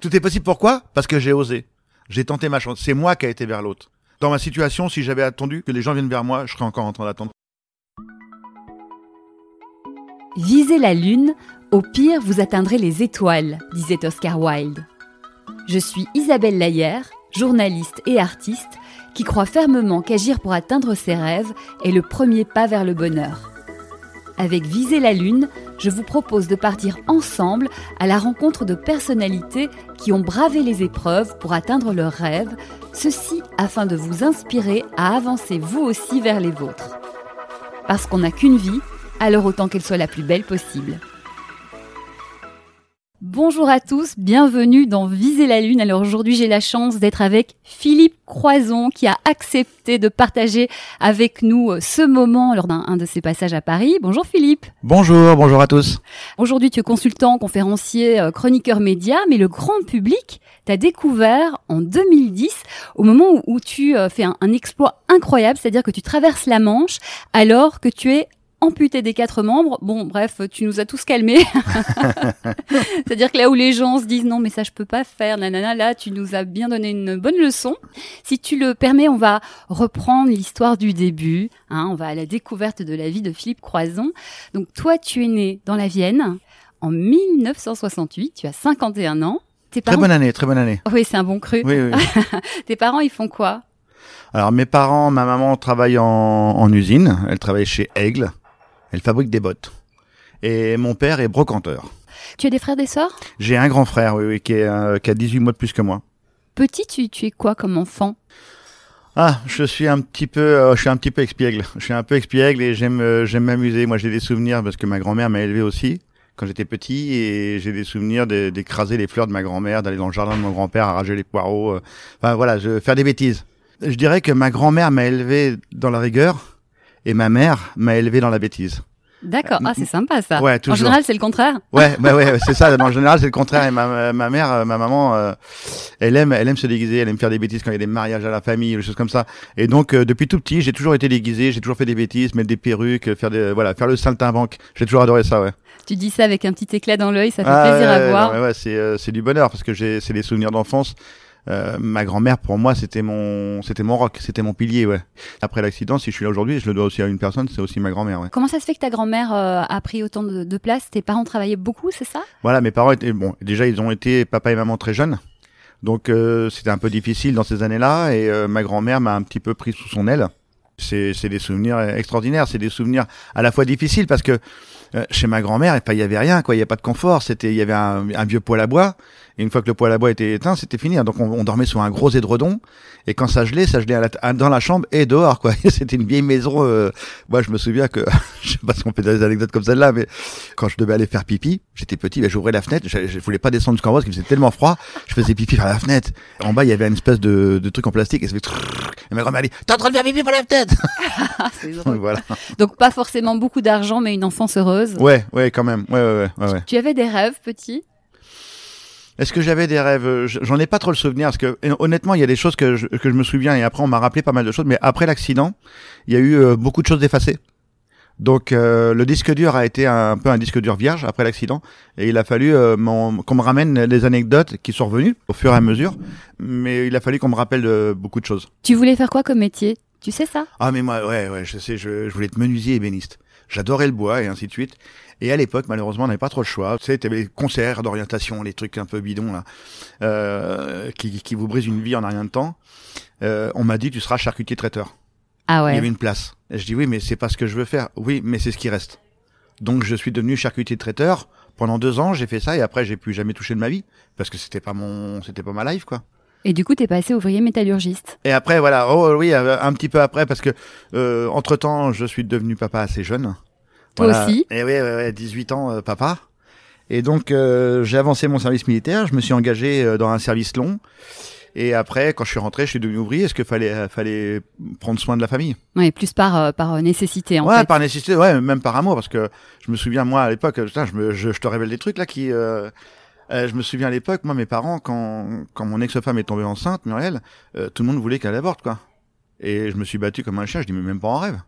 Tout est possible pourquoi? Parce que j'ai osé. J'ai tenté ma chance. C'est moi qui ai été vers l'autre. Dans ma situation, si j'avais attendu que les gens viennent vers moi, je serais encore en train d'attendre. Visez la lune, au pire vous atteindrez les étoiles, disait Oscar Wilde. Je suis Isabelle Layer, journaliste et artiste, qui croit fermement qu'agir pour atteindre ses rêves est le premier pas vers le bonheur. Avec Viser la Lune, je vous propose de partir ensemble à la rencontre de personnalités qui ont bravé les épreuves pour atteindre leurs rêves, ceci afin de vous inspirer à avancer vous aussi vers les vôtres. Parce qu'on n'a qu'une vie, alors autant qu'elle soit la plus belle possible. Bonjour à tous, bienvenue dans Viser la Lune. Alors aujourd'hui j'ai la chance d'être avec Philippe Croison qui a accepté de partager avec nous euh, ce moment lors d'un de ses passages à Paris. Bonjour Philippe. Bonjour, bonjour à tous. Aujourd'hui tu es consultant, conférencier, euh, chroniqueur média, mais le grand public t'a découvert en 2010 au moment où tu euh, fais un, un exploit incroyable, c'est-à-dire que tu traverses la Manche alors que tu es amputé des quatre membres. Bon, bref, tu nous as tous calmés. C'est-à-dire que là où les gens se disent non, mais ça je peux pas faire, nanana, là tu nous as bien donné une bonne leçon. Si tu le permets, on va reprendre l'histoire du début. Hein, on va à la découverte de la vie de Philippe Croison. Donc toi, tu es né dans la Vienne en 1968. Tu as 51 ans. Tes parents... Très bonne année, très bonne année. Oui, c'est un bon cru. Oui, oui. Tes parents, ils font quoi? Alors mes parents, ma maman travaille en, en usine, elle travaille chez Aigle, elle fabrique des bottes. Et mon père est brocanteur. Tu as des frères, des sœurs? J'ai un grand frère, oui, oui qui, est, euh, qui a 18 mois de plus que moi. Petit, tu, tu es quoi comme enfant? Ah, je suis un petit peu, euh, je suis un petit peu expiègle. Je suis un peu expiègle et j'aime, euh, j'aime m'amuser. Moi, j'ai des souvenirs parce que ma grand-mère m'a élevé aussi quand j'étais petit et j'ai des souvenirs d'écraser les fleurs de ma grand-mère, d'aller dans le jardin de mon grand-père, arracher les poireaux. enfin voilà, je, faire des bêtises. Je dirais que ma grand-mère m'a élevé dans la rigueur et ma mère m'a élevé dans la bêtise. D'accord, ah, c'est sympa ça. Ouais. En général, c'est le contraire. Ouais, bah ouais, c'est ça. En général, c'est le contraire. Et ma, ma mère, euh, ma maman, euh, elle aime, elle aime se déguiser, elle aime faire des bêtises quand il y a des mariages à la famille, des choses comme ça. Et donc, euh, depuis tout petit, j'ai toujours été déguisé, j'ai toujours fait des bêtises, mettre des perruques, faire des, voilà, faire le saltimbanque. J'ai toujours adoré ça, ouais. Tu dis ça avec un petit éclat dans l'œil, ça fait ah plaisir à voir. ouais, ouais, c'est, c'est du bonheur parce que j'ai, c'est des souvenirs d'enfance. Euh, ma grand-mère, pour moi, c'était mon, c'était mon rock, c'était mon pilier, ouais. Après l'accident, si je suis là aujourd'hui, je le dois aussi à une personne, c'est aussi ma grand-mère, ouais. Comment ça se fait que ta grand-mère euh, a pris autant de, place? Tes parents travaillaient beaucoup, c'est ça? Voilà, mes parents étaient, bon, déjà, ils ont été papa et maman très jeunes. Donc, euh, c'était un peu difficile dans ces années-là, et ma grand-mère m'a un petit peu pris sous son aile. C'est, c'est des souvenirs extraordinaires, c'est des souvenirs à la fois difficiles parce que chez ma grand-mère, il y avait rien, quoi. Il y avait pas de confort. C'était, il y avait un, un vieux poêle à bois et une fois que le poêle à bois était éteint, c'était fini. Donc on, dormait sur un gros édredon. Et quand ça gelait, ça gelait dans la chambre et dehors. quoi. c'était une vieille maison. Euh, moi, je me souviens que, je sais pas si on fait des anecdotes comme celle-là, mais quand je devais aller faire pipi, j'étais petit, ben, j'ouvrais la fenêtre. Je, je, voulais pas descendre jusqu'en bas parce qu'il faisait tellement froid. Je faisais pipi par la fenêtre. En bas, il y avait une espèce de, de truc en plastique et ça fait... Et ma grand-mère dit, t'es en train de faire pipi par la fenêtre Donc, voilà. Donc pas forcément beaucoup d'argent, mais une enfance heureuse. Ouais, ouais, quand même. Ouais, ouais, ouais. ouais. Tu avais des rêves petit? Est-ce que j'avais des rêves? J'en ai pas trop le souvenir parce que honnêtement, il y a des choses que je, que je me souviens et après on m'a rappelé pas mal de choses. Mais après l'accident, il y a eu euh, beaucoup de choses effacées. Donc euh, le disque dur a été un, peu un disque dur vierge après l'accident et il a fallu euh, qu'on me ramène les anecdotes qui sont revenues au fur et à mesure. Mais il a fallu qu'on me rappelle de beaucoup de choses. Tu voulais faire quoi comme métier? Tu sais ça? Ah mais moi ouais ouais je sais je, je voulais être menuisier et ébéniste. J'adorais le bois et ainsi de suite. Et à l'époque, malheureusement, on n'avait pas trop le choix. Tu sais, tu avais les concerts d'orientation, les trucs un peu bidons là, euh, qui, qui vous brisent une vie en rien de temps. Euh, on m'a dit, tu seras charcutier traiteur. Ah ouais. Il y avait une place. Et je dis oui, mais c'est pas ce que je veux faire. Oui, mais c'est ce qui reste. Donc je suis devenu charcutier traiteur. Pendant deux ans, j'ai fait ça et après, j'ai plus jamais touché de ma vie parce que c'était pas mon, c'était pas ma life quoi. Et du coup, t'es passé ouvrier métallurgiste. Et après, voilà, oh oui, un petit peu après, parce que euh, entre temps, je suis devenu papa assez jeune. Toi aussi Et oui, ouais, 18 ans, euh, papa. Et donc, euh, j'ai avancé mon service militaire. Je me suis engagé euh, dans un service long. Et après, quand je suis rentré, je suis devenu ouvrier. Est-ce qu'il fallait, fallait prendre soin de la famille? Oui, plus par, par nécessité, en ouais, fait. par nécessité, ouais, même par amour. Parce que je me souviens, moi, à l'époque, je, me, je, te révèle des trucs là qui. je me souviens à l'époque, moi, mes parents, quand, quand mon ex-femme est tombée enceinte, Muriel, tout le monde voulait qu'elle avorte, quoi. Et je me suis battu comme un chien. Je dis, mais même pas en rêve.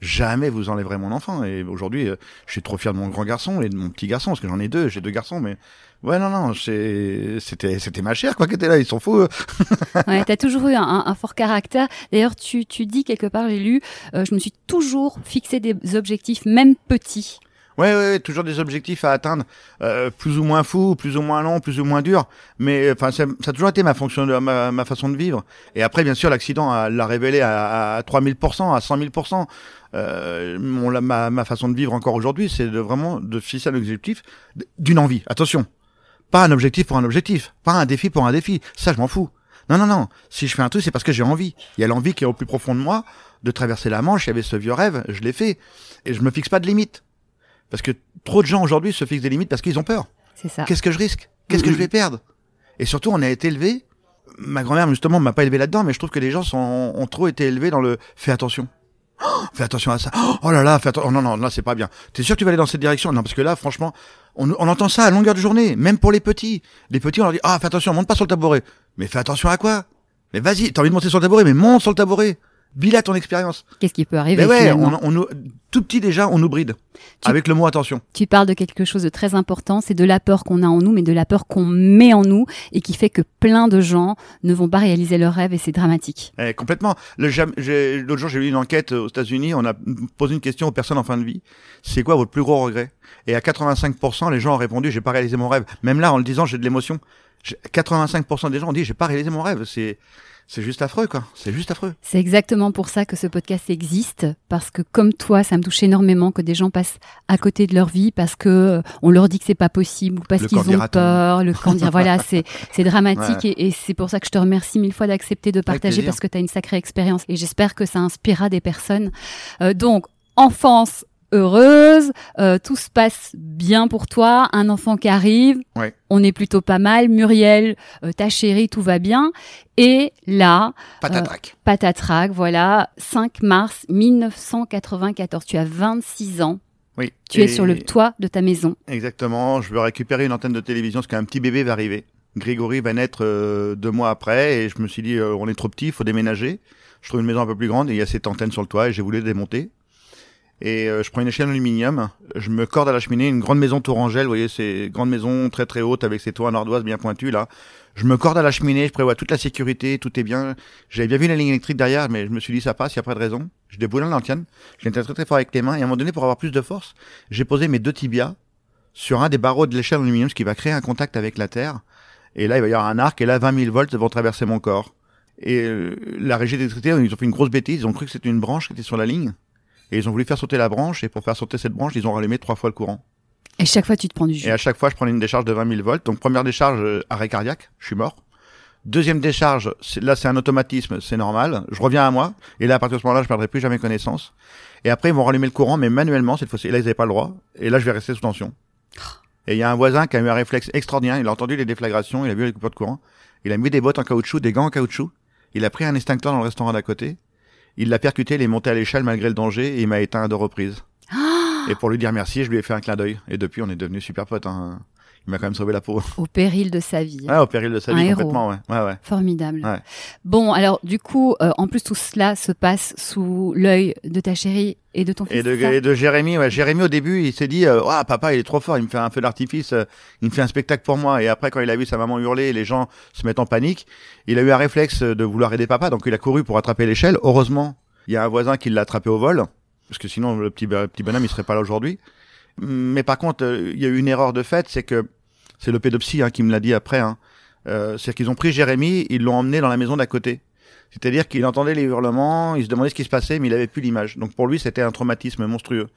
Jamais vous enlèverez mon enfant. Et aujourd'hui, euh, je suis trop fier de mon grand garçon et de mon petit garçon, parce que j'en ai deux, j'ai deux garçons, mais ouais, non, non, c'était, c'était ma chère, quoi, qui était là, ils sont fous. Ouais, t'as toujours eu un, un- un fort caractère. D'ailleurs, tu, tu dis quelque part, j'ai lu, euh, je me suis toujours fixé des objectifs, même petits. Ouais, ouais, ouais, toujours des objectifs à atteindre, euh, plus ou moins fous, plus ou moins longs, plus ou moins durs. Mais enfin, ça, ça a toujours été ma fonction, ma, ma façon de vivre. Et après, bien sûr, l'accident l'a révélé à, à 3000%, à 100 000%. Euh, mon, ma, ma façon de vivre encore aujourd'hui, c'est de vraiment de fixer un objectif d'une envie. Attention, pas un objectif pour un objectif, pas un défi pour un défi. Ça, je m'en fous. Non, non, non. Si je fais un truc, c'est parce que j'ai envie. Il y a l'envie qui est au plus profond de moi de traverser la Manche. Il y avait ce vieux rêve, je l'ai fait. Et je me fixe pas de limite. Parce que trop de gens aujourd'hui se fixent des limites parce qu'ils ont peur. C'est ça. Qu'est-ce que je risque? Qu'est-ce que je vais perdre? Et surtout, on a été élevé. Ma grand-mère, justement, m'a pas élevé là-dedans, mais je trouve que les gens sont, ont trop été élevés dans le fais attention. Oh, fais attention à ça. Oh là là, fais attention. non, non, là, c'est pas bien. T'es sûr que tu vas aller dans cette direction? Non, parce que là, franchement, on, on entend ça à longueur de journée, même pour les petits. Les petits, on leur dit Ah, fais attention, monte pas sur le tabouret. Mais fais attention à quoi? Mais vas-y, t'as envie de monter sur le tabouret, mais monte sur le tabouret. Bila ton expérience. Qu'est-ce qui peut arriver Mais ouais, on, on tout petit déjà, on nous bride. Tu- Avec le mot attention. Tu parles de quelque chose de très important, c'est de la peur qu'on a en nous, mais de la peur qu'on met en nous et qui fait que plein de gens ne vont pas réaliser leurs rêves et c'est dramatique. Eh, complètement. L'autre jour, j'ai lu une enquête aux États-Unis. On a posé une question aux personnes en fin de vie. C'est quoi votre plus gros regret? Et à 85%, les gens ont répondu j'ai pas réalisé mon rêve. Même là, en le disant, j'ai de l'émotion. J'ai- 85% des gens ont dit j'ai pas réalisé mon rêve. C'est c'est juste affreux, quoi. C'est juste affreux. C'est exactement pour ça que ce podcast existe, parce que comme toi, ça me touche énormément que des gens passent à côté de leur vie parce que euh, on leur dit que c'est pas possible ou parce Le qu'ils ont peur. Le dire, voilà, c'est c'est dramatique et, et c'est pour ça que je te remercie mille fois d'accepter de partager parce que tu as une sacrée expérience et j'espère que ça inspirera des personnes. Euh, donc enfance heureuse, euh, tout se passe bien pour toi, un enfant qui arrive, Ouais. on est plutôt pas mal, Muriel, euh, ta chérie, tout va bien. Et là, Patatrac. Patatrac, voilà, 5 mars 1994. Tu as 26 ans. Oui. Tu es sur le toit de ta maison. Exactement. Je veux récupérer une antenne de télévision parce qu'un petit bébé va arriver. Grégory va naître euh, deux mois après et je me suis dit euh, on est trop petit, il faut déménager. Je trouve une maison un peu plus grande et il y a cette antenne sur le toit et j'ai voulu démonter. Et euh, je prends une échelle d'aluminium, je me corde à la cheminée, une grande maison tourangelle, vous voyez ces grandes maisons très très hautes avec ses toits en ardoise bien pointus là. Je me corde à la cheminée, je prévois toute la sécurité, tout est bien. J'avais bien vu la ligne électrique derrière, mais je me suis dit ça passe, il n'y a pas de raison. Je déboule l'antenne, je l'étais très très fort avec les mains et à un moment donné pour avoir plus de force, j'ai posé mes deux tibias sur un des barreaux de l'échelle d'aluminium, ce qui va créer un contact avec la terre. Et là, il va y avoir un arc, et là, 20 000 volts vont traverser mon corps. Et euh, la régie d'électricité, ils ont fait une grosse bêtise, ils ont cru que c'était une branche qui était sur la ligne. Et ils ont voulu faire sauter la branche, et pour faire sauter cette branche, ils ont rallumé trois fois le courant. Et chaque fois, tu te prends du Et jus. à chaque fois, je prenais une décharge de 20 000 volts. Donc, première décharge, euh, arrêt cardiaque, je suis mort. Deuxième décharge, là, c'est un automatisme, c'est normal. Je reviens à moi. Et là, à partir de ce moment-là, je perdrai plus jamais connaissance. Et après, ils vont rallumer le courant, mais manuellement, cette fois-ci. Et là, ils n'avaient pas le droit. Et là, je vais rester sous tension. Et il y a un voisin qui a eu un réflexe extraordinaire. Il a entendu les déflagrations, il a vu les coupures de courant. Il a mis des bottes en caoutchouc, des gants en caoutchouc. Il a pris un extincteur dans le restaurant d'à côté. Il l'a percuté, il est monté à l'échelle malgré le danger et il m'a éteint à deux reprises. Ah Et pour lui dire merci, je lui ai fait un clin d'œil. Et depuis, on est devenus super potes. Hein. Il m'a quand même sauvé la peau. Au péril de sa vie. Ouais, au péril de sa Un vie, héros. complètement, ouais. Ouais, ouais. Formidable. Ouais. Bon, alors du coup, euh, en plus tout cela se passe sous l'œil de ta chérie et de ton fils. Et de, et de Jérémy, ouais. Jérémy, au début, il s'est dit, euh, Ouah, papa, il est trop fort, il me fait un feu d'artifice, euh, il me fait un spectacle pour moi. Et après, quand il a vu sa maman hurler et les gens se mettent en panique, il a eu un réflexe de vouloir aider papa, donc il a couru pour attraper l'échelle. Heureusement, il y a un voisin qui l'a attrapé au vol, parce que sinon, le petit, petit bonhomme, il serait pas là aujourd'hui. Mais par contre, euh, il y a eu une erreur de fait, c'est que, c'est le pédopsie hein, qui me l'a dit après, hein. Euh, c'est qu'ils ont pris Jérémy, ils l'ont emmené dans la maison d'à côté. C'est-à-dire qu'il entendait les hurlements, il se demandait ce qui se passait, mais il avait plus l'image. Donc pour lui, c'était un traumatisme monstrueux.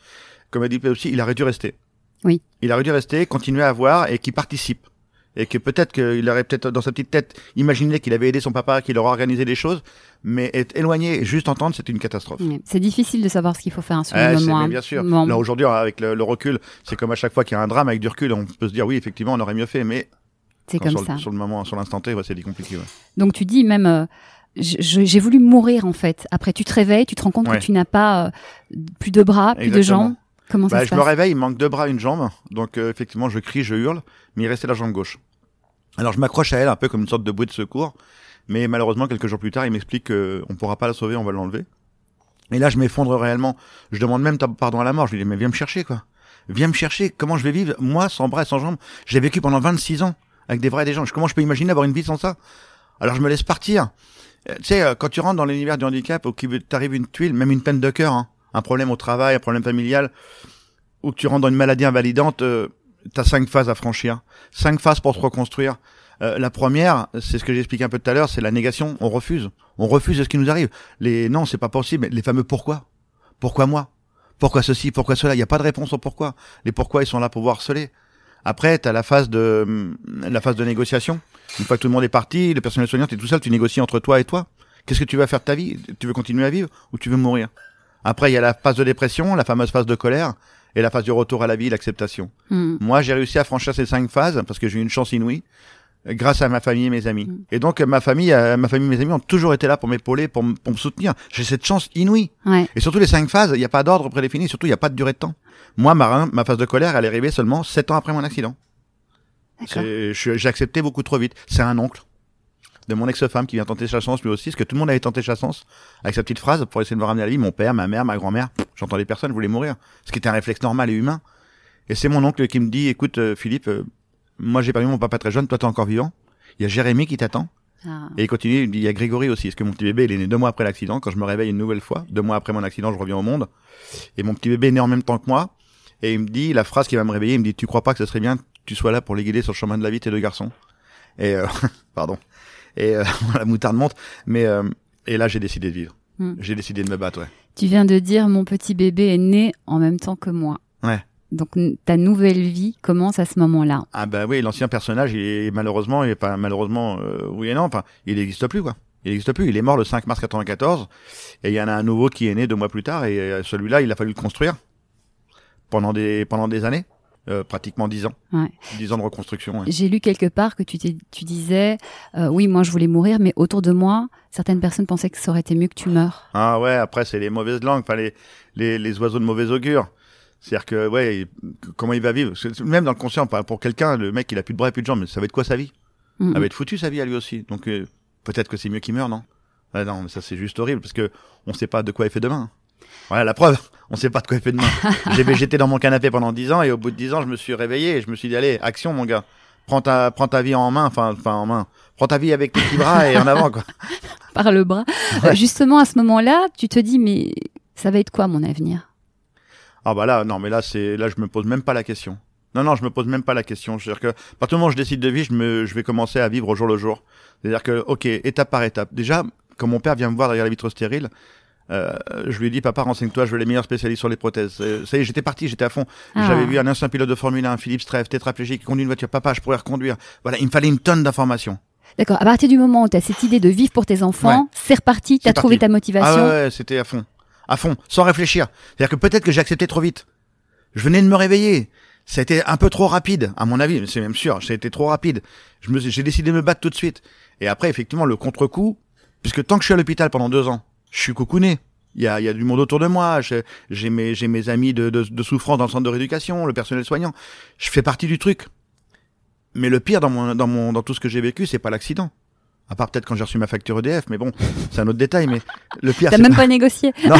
Comme a dit aussi, il aurait dû rester. Oui. Il aurait dû rester, continuer à voir et qu'il participe. Et que peut-être qu'il aurait peut-être dans sa petite tête imaginé qu'il avait aidé son papa, qu'il aurait organisé des choses, mais être éloigné et juste entendre, c'était une catastrophe. C'est difficile de savoir ce qu'il faut faire sur Ouais, le c'est- moment. mais hein. bien sûr. Bon. Là aujourd'hui, avec le, le recul, c'est comme à chaque fois qu'il y a un drame avec du recul, on peut se dire oui, effectivement, on aurait mieux fait, mais C'est comme sur, ça. Sur le moment, sur l'instant T, ouais, c'est compliqué. Ouais. Donc tu dis même, euh, j'ai voulu mourir en fait. Après tu te réveilles, tu te rends compte Ouais. que tu n'as pas euh, plus de bras, plus de jambes. Comment ça Bah, se je me réveille, il manque deux bras, une jambe. Donc euh, effectivement, je crie, je hurle, mais il restait la jambe gauche. Alors je m'accroche à elle un peu comme une sorte de bouée de secours, mais malheureusement quelques jours plus tard, il m'explique qu'on pourra pas la sauver, on va l'enlever. Et là, je m'effondre réellement. Je demande même pardon à la mort. Je lui dis, mais viens me chercher, quoi. Viens me chercher. Comment je vais vivre, moi, sans bras et sans jambes J'ai vécu pendant 26 ans avec des vrais des gens. Comment je peux imaginer avoir une vie sans ça? Alors, je me laisse partir. Euh, tu sais, euh, quand tu rentres dans l'univers du handicap, ou qu'il t'arrive une tuile, même une peine de cœur, hein, un problème au travail, un problème familial, ou que tu rentres dans une maladie invalidante, euh, t'as cinq phases à franchir. Cinq phases pour te reconstruire. Euh, la première, c'est ce que j'ai expliqué un peu tout à l'heure, c'est la négation. On refuse. On refuse ce qui nous arrive. Les non, c'est pas possible. Les fameux pourquoi. Pourquoi moi? Pourquoi ceci? Pourquoi cela? Il n'y a pas de réponse au pourquoi. Les pourquoi, ils sont là pour voir harceler. Après, tu as la phase de hum, la phase de négociation. Une fois que tout le monde est parti, le personnel soignant, est tout seul, tu négocies entre toi et toi. Qu'est-ce que tu vas faire de ta vie? Tu veux continuer à vivre ou tu veux mourir? Après, il y a la phase de dépression, la fameuse phase de colère et la phase du retour à la vie, l'acceptation. Hmm. Moi, j'ai réussi à franchir ces cinq phases parce que j'ai eu une chance inouïe grâce à ma famille et mes amis. Mm. Et donc ma famille, euh, ma famille, et mes amis ont toujours été là pour m'épauler, pour, pour, me soutenir. J'ai cette chance inouïe. Ouais. Et surtout les cinq phases, il n'y a pas d'ordre prédéfini, surtout il n'y a pas de durée de temps. Moi, ma, ma phase de colère, elle est arrivée seulement sept ans après mon accident. J'ai accepté beaucoup trop vite. C'est un oncle de mon ex-femme qui vient tenter sa chance lui aussi, parce que tout le monde avait tenté sa chance avec sa petite phrase pour essayer de me ramener à la vie. Mon père, ma mère, ma grand-mère, j'entendais personne, voulait mourir, ce qui était un réflexe normal et humain. Et c'est mon oncle qui me dit, écoute euh, Philippe, euh, moi j'ai perdu mon papa très jeune, toi t'es encore vivant. Il y a Jérémy qui t'attend. Ah. Et il continue, il y a Grégory aussi, parce que mon petit bébé, il est né deux mois après l'accident? Quand je me réveille une nouvelle fois, deux mois après mon accident, je reviens au monde. Et mon petit bébé est né en même temps que moi. Et il me dit, la phrase qui va me réveiller, il me dit, tu crois pas que ce serait bien que tu sois là pour les guider sur le chemin de la vie, tes deux garçons? Et, euh, pardon. Et, euh, la moutarde monte. Mais, euh, et là, j'ai décidé de vivre. Hmm. J'ai décidé de me battre, ouais. Tu viens de dire, mon petit bébé est né en même temps que moi. Ouais. Donc ta nouvelle vie commence à ce moment-là. Ah bah oui, l'ancien personnage, il est malheureusement, il est pas malheureusement, euh, oui et non, enfin, il n'existe plus quoi. Il n'existe plus. Il est mort le 5 mars 94 et il y en a un nouveau qui est né deux mois plus tard et euh, celui-là, il a fallu le construire pendant des pendant des années. Euh, pratiquement dix ans, ouais. dix ans de reconstruction. Ouais. J'ai lu quelque part que tu, tu disais, euh, oui, moi je voulais mourir, mais autour de moi, certaines personnes pensaient que ça aurait été mieux que tu meurs. Ah ouais, après c'est les mauvaises langues, enfin les, les, les oiseaux de mauvais augure. C'est-à-dire que, ouais, comment il va vivre? Même dans le conscient, pour quelqu'un, le mec, il a plus de bras et plus de jambes, mais ça va être quoi sa vie? Ça va être foutu sa vie à lui aussi. Donc euh, peut-être que c'est mieux qu'il meure, non? Ouais, Non, mais ça c'est juste horrible parce que on sait pas de quoi il fait demain. Voilà la preuve, on sait pas de quoi il fait demain. J'ai végété dans mon canapé pendant 10 ans et au bout de 10 ans, je me suis réveillé et je me suis dit allez, action mon gars. Prends ta prends ta vie en main, enfin enfin en main. Prends ta vie avec tes petits bras et en avant quoi. Par le bras. Euh, justement à ce moment-là, tu te dis mais ça va être quoi mon avenir? Ah bah là, non, mais là, c'est là, je me pose même pas la question. Non, non, je me pose même pas la question. C'est-à-dire que, à partir du moment où je décide de vivre, je, me, je vais commencer à vivre au jour le jour. C'est-à-dire que, ok, étape par étape. Déjà, quand mon père vient me voir derrière la vitre stérile, euh, je lui ai dit, papa, renseigne-toi, je veux les meilleurs spécialistes sur les prothèses. Euh, ça y est, j'étais parti, j'étais à fond. Ah. J'avais vu un ancien pilote de Formule 1, Philippe Streff, tétraplégique, qui conduit une voiture. Papa, je pourrais reconduire. Voilà, il me fallait une tonne d'informations. D'accord. À partir du moment où tu as cette idée de vivre pour tes enfants, c'est reparti, tu as trouvé ta motivation. Ah ouais, c'était à fond. À fond, sans réfléchir. C'est-à-dire que peut-être que j'ai accepté trop vite. Je venais de me réveiller. Ça a été un peu trop rapide, à mon avis. C'est même sûr, ça a été trop rapide. J'ai décidé de me battre tout de suite. Et après, effectivement, le contre-coup, puisque tant que je suis à l'hôpital pendant deux ans, je suis coucouné. Il y a, y a du monde autour de moi. J'ai mes, mes amis de, de, de, souffrance dans le centre de rééducation, le personnel soignant. Je fais partie du truc. Mais le pire dans mon, dans mon, dans tout ce que j'ai vécu, c'est pas l'accident. À part peut-être quand j'ai reçu ma facture EDF, mais bon, c'est un autre détail. Mais le pire. T'as même pas, négocié. Non.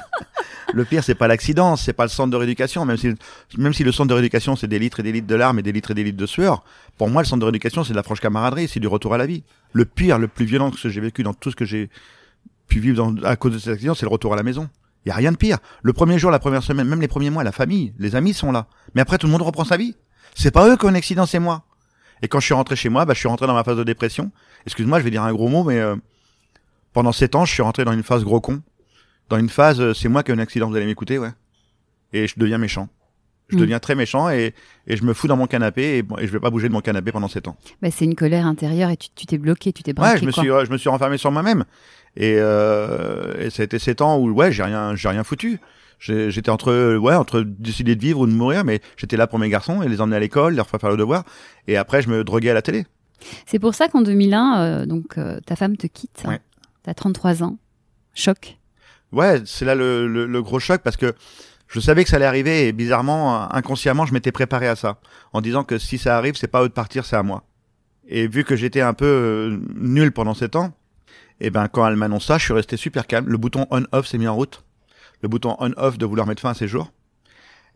le pire, c'est pas l'accident, c'est pas le centre de rééducation, même si, même si le centre de rééducation, c'est des litres et des litres de larmes et des litres et des litres de sueur. Pour moi, le centre de rééducation, c'est de la franche camaraderie, c'est du retour à la vie. Le pire, le plus violent que j'ai vécu dans tout ce que j'ai pu vivre dans, à cause de cet accident, c'est le retour à la maison. Il y a rien de pire. Le premier jour, la première semaine, même les premiers mois, la famille, les amis sont là. Mais après, tout le monde reprend sa vie. C'est pas eux qui ont un accident, c'est moi. Et quand je suis rentré chez moi, bah, je suis rentré dans ma phase de dépression. Excuse-moi, je vais dire un gros mot, mais euh, pendant sept ans, je suis rentré dans une phase gros con dans une phase, euh, c'est moi qui ai un accident, vous allez m'écouter, ouais. Et je deviens méchant. Je mm. deviens très méchant et, et, je me fous dans mon canapé et, et je vais pas bouger de mon canapé pendant sept ans. Bah, c'est une colère intérieure et tu t'es bloqué, tu t'es braqué. Ouais, je me suis, je me suis renfermé sur moi-même. Et, euh, et ça a été sept ans où ouais, j'ai rien, j'ai rien foutu. J'étais entre ouais entre décider de vivre ou de mourir, mais j'étais là pour mes garçons et les emmener à l'école, leur faire faire le devoir. Et après, je me droguais à la télé. C'est pour ça qu'en 2001, euh, donc euh, ta femme te quitte. Hein. Ouais. T'as 33 ans. Choc. Ouais, c'est là le, le, le, gros choc parce que je savais que ça allait arriver et bizarrement, inconsciemment, je m'étais préparé à ça en disant que si ça arrive, c'est pas eux de partir, c'est à moi. Et vu que j'étais un peu euh, nul pendant ces temps, Et ben quand elle m'annonce ça, je suis resté super calme. Le bouton on-off s'est mis en route. Le bouton on-off de vouloir mettre fin à ses jours.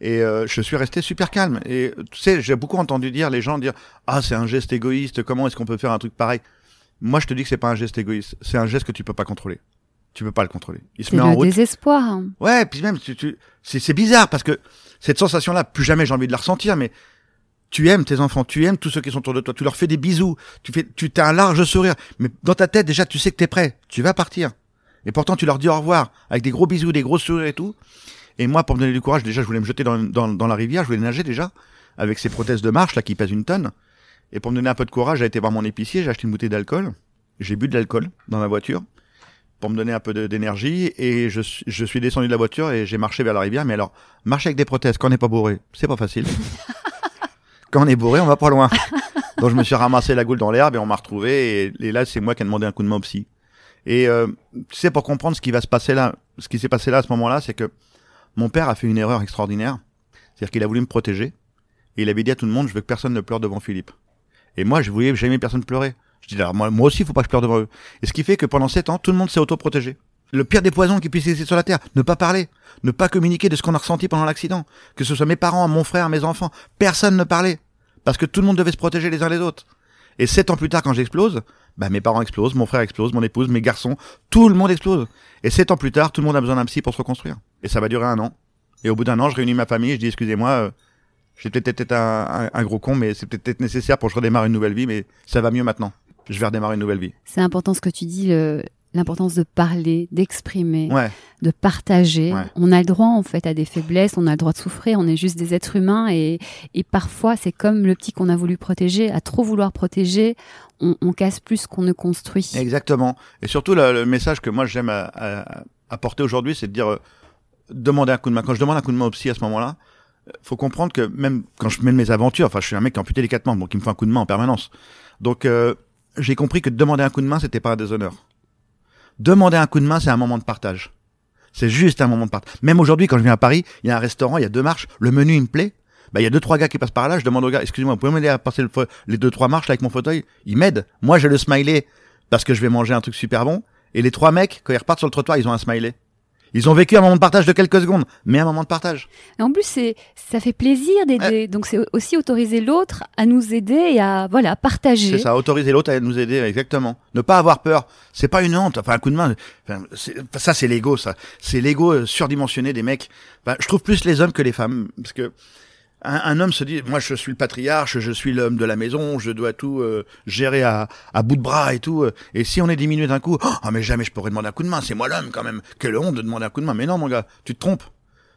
Et euh, je suis resté super calme. Et tu sais, j'ai beaucoup entendu dire les gens dire ah c'est un geste égoïste. Comment est-ce qu'on peut faire un truc pareil? Moi, je te dis que c'est pas un geste égoïste. C'est un geste que tu peux pas contrôler. Tu peux pas le contrôler. Il se met en le route. désespoir. Ouais, puis même, tu, tu, c'est, c'est bizarre parce que cette sensation-là, plus jamais j'ai envie de la ressentir, mais tu aimes tes enfants, tu aimes tous ceux qui sont autour de toi, tu leur fais des bisous, tu fais, tu t'as un large sourire, mais dans ta tête déjà, tu sais que t'es prêt, tu vas partir, et pourtant tu leur dis au revoir avec des gros bisous, des gros sourires et tout. Et moi, pour me donner du courage, déjà, je voulais me jeter dans, dans, dans la rivière, je voulais nager déjà avec ces prothèses de marche là qui pèsent une tonne. Et pour me donner un peu de courage, j'ai été voir mon épicier, j'ai acheté une bouteille d'alcool, j'ai bu de l'alcool dans la voiture pour me donner un peu d'énergie et je, suis- je suis descendu de la voiture et j'ai marché vers la rivière. Mais alors, marcher avec des prothèses quand on n'est pas bourré, c'est pas facile. quand on est bourré, on va pas loin. Donc je me suis ramassé la goule dans l'herbe et on m'a retrouvé. Et, et là, c'est moi qui ai demandé un coup de main au psy. Et euh, tu sais, pour comprendre ce qui va se passer là, ce qui s'est passé là à ce moment-là, c'est que mon père a fait une erreur extraordinaire. C'est-à-dire qu'il a voulu me protéger. Et il avait dit à tout le monde, je veux que personne ne pleure devant Philippe. Et moi, je voulais jamais personne pleurer. Je dis, alors moi, moi aussi, il faut pas que je pleure devant eux. Et ce qui fait que pendant sept ans, tout le monde s'est autoprotégé. Le pire des poisons qui puisse exister sur la Terre, ne pas parler, ne pas communiquer de ce qu'on a ressenti pendant l'accident. Que ce soit mes parents, mon frère, mes enfants, personne ne parlait. Parce que tout le monde devait se protéger les uns les autres. Et sept ans plus tard, quand j'explose, bah, mes parents explosent, mon frère explose, mon épouse, mes garçons, tout le monde explose. Et sept ans plus tard, tout le monde a besoin d'un psy pour se reconstruire. Et ça va durer un an. Et au bout d'un an, je réunis ma famille et je dis, excusez-moi, euh, j'ai peut-être été un, un- un gros con, mais c'est peut-être nécessaire pour que je redémarre une nouvelle vie, mais ça va mieux maintenant. Je vais redémarrer une nouvelle vie. C'est important ce que tu dis, l'importance de parler, d'exprimer, Ouais, de partager. Ouais. On a le droit en fait à des faiblesses, on a le droit de souffrir, on est juste des êtres humains et, et parfois c'est comme le petit qu'on a voulu protéger, à trop vouloir protéger, on, casse plus qu'on ne construit. exactement. Et surtout, le, message que moi j'aime apporter aujourd'hui, c'est de dire, euh, demander un coup de main. Quand je demande un coup de main au psy à ce moment-là, euh, faut comprendre que même quand je mène mes aventures, enfin, je suis un mec qui a amputé les quatre membres, donc il me faut un coup de main en permanence. Donc, euh, j'ai compris que demander un coup de main, c'était pas un déshonneur. Demander un coup de main, c'est un moment de partage. C'est juste un moment de partage. Même aujourd'hui, quand je viens à Paris, il y a un restaurant, il y a deux marches, le menu, il me plaît. Bah, il y a deux, trois gars qui passent par là, je demande aux gars, excusez-moi, vous pouvez m'aider à passer le les deux, trois marches là, avec mon fauteuil? Ils m'aident. Moi, j'ai le smiley parce que je vais manger un truc super bon. Et les trois mecs, quand ils repartent sur le trottoir, ils ont un smiley. Ils ont vécu un moment de partage de quelques secondes, mais un moment de partage. En plus, c'est, ça fait plaisir d'aider. Donc, c'est aussi autoriser l'autre à nous aider et à voilà partager. C'est ça, autoriser l'autre à nous aider, exactement. Ne pas avoir peur. C'est pas une honte. Enfin, un coup de main. enfin, ça, c'est l'ego, ça. C'est l'ego surdimensionné des mecs. Enfin, je trouve plus les hommes que les femmes, parce que un, un homme se dit, moi, je suis le patriarche, je suis l'homme de la maison, je dois tout euh, gérer à, à bout de bras et tout. euh, Et si on est diminué d'un coup, ah mais jamais je pourrais demander un coup de main. C'est moi l'homme quand même. Quelle honte de demander un coup de main. Mais non, mon gars, tu te trompes.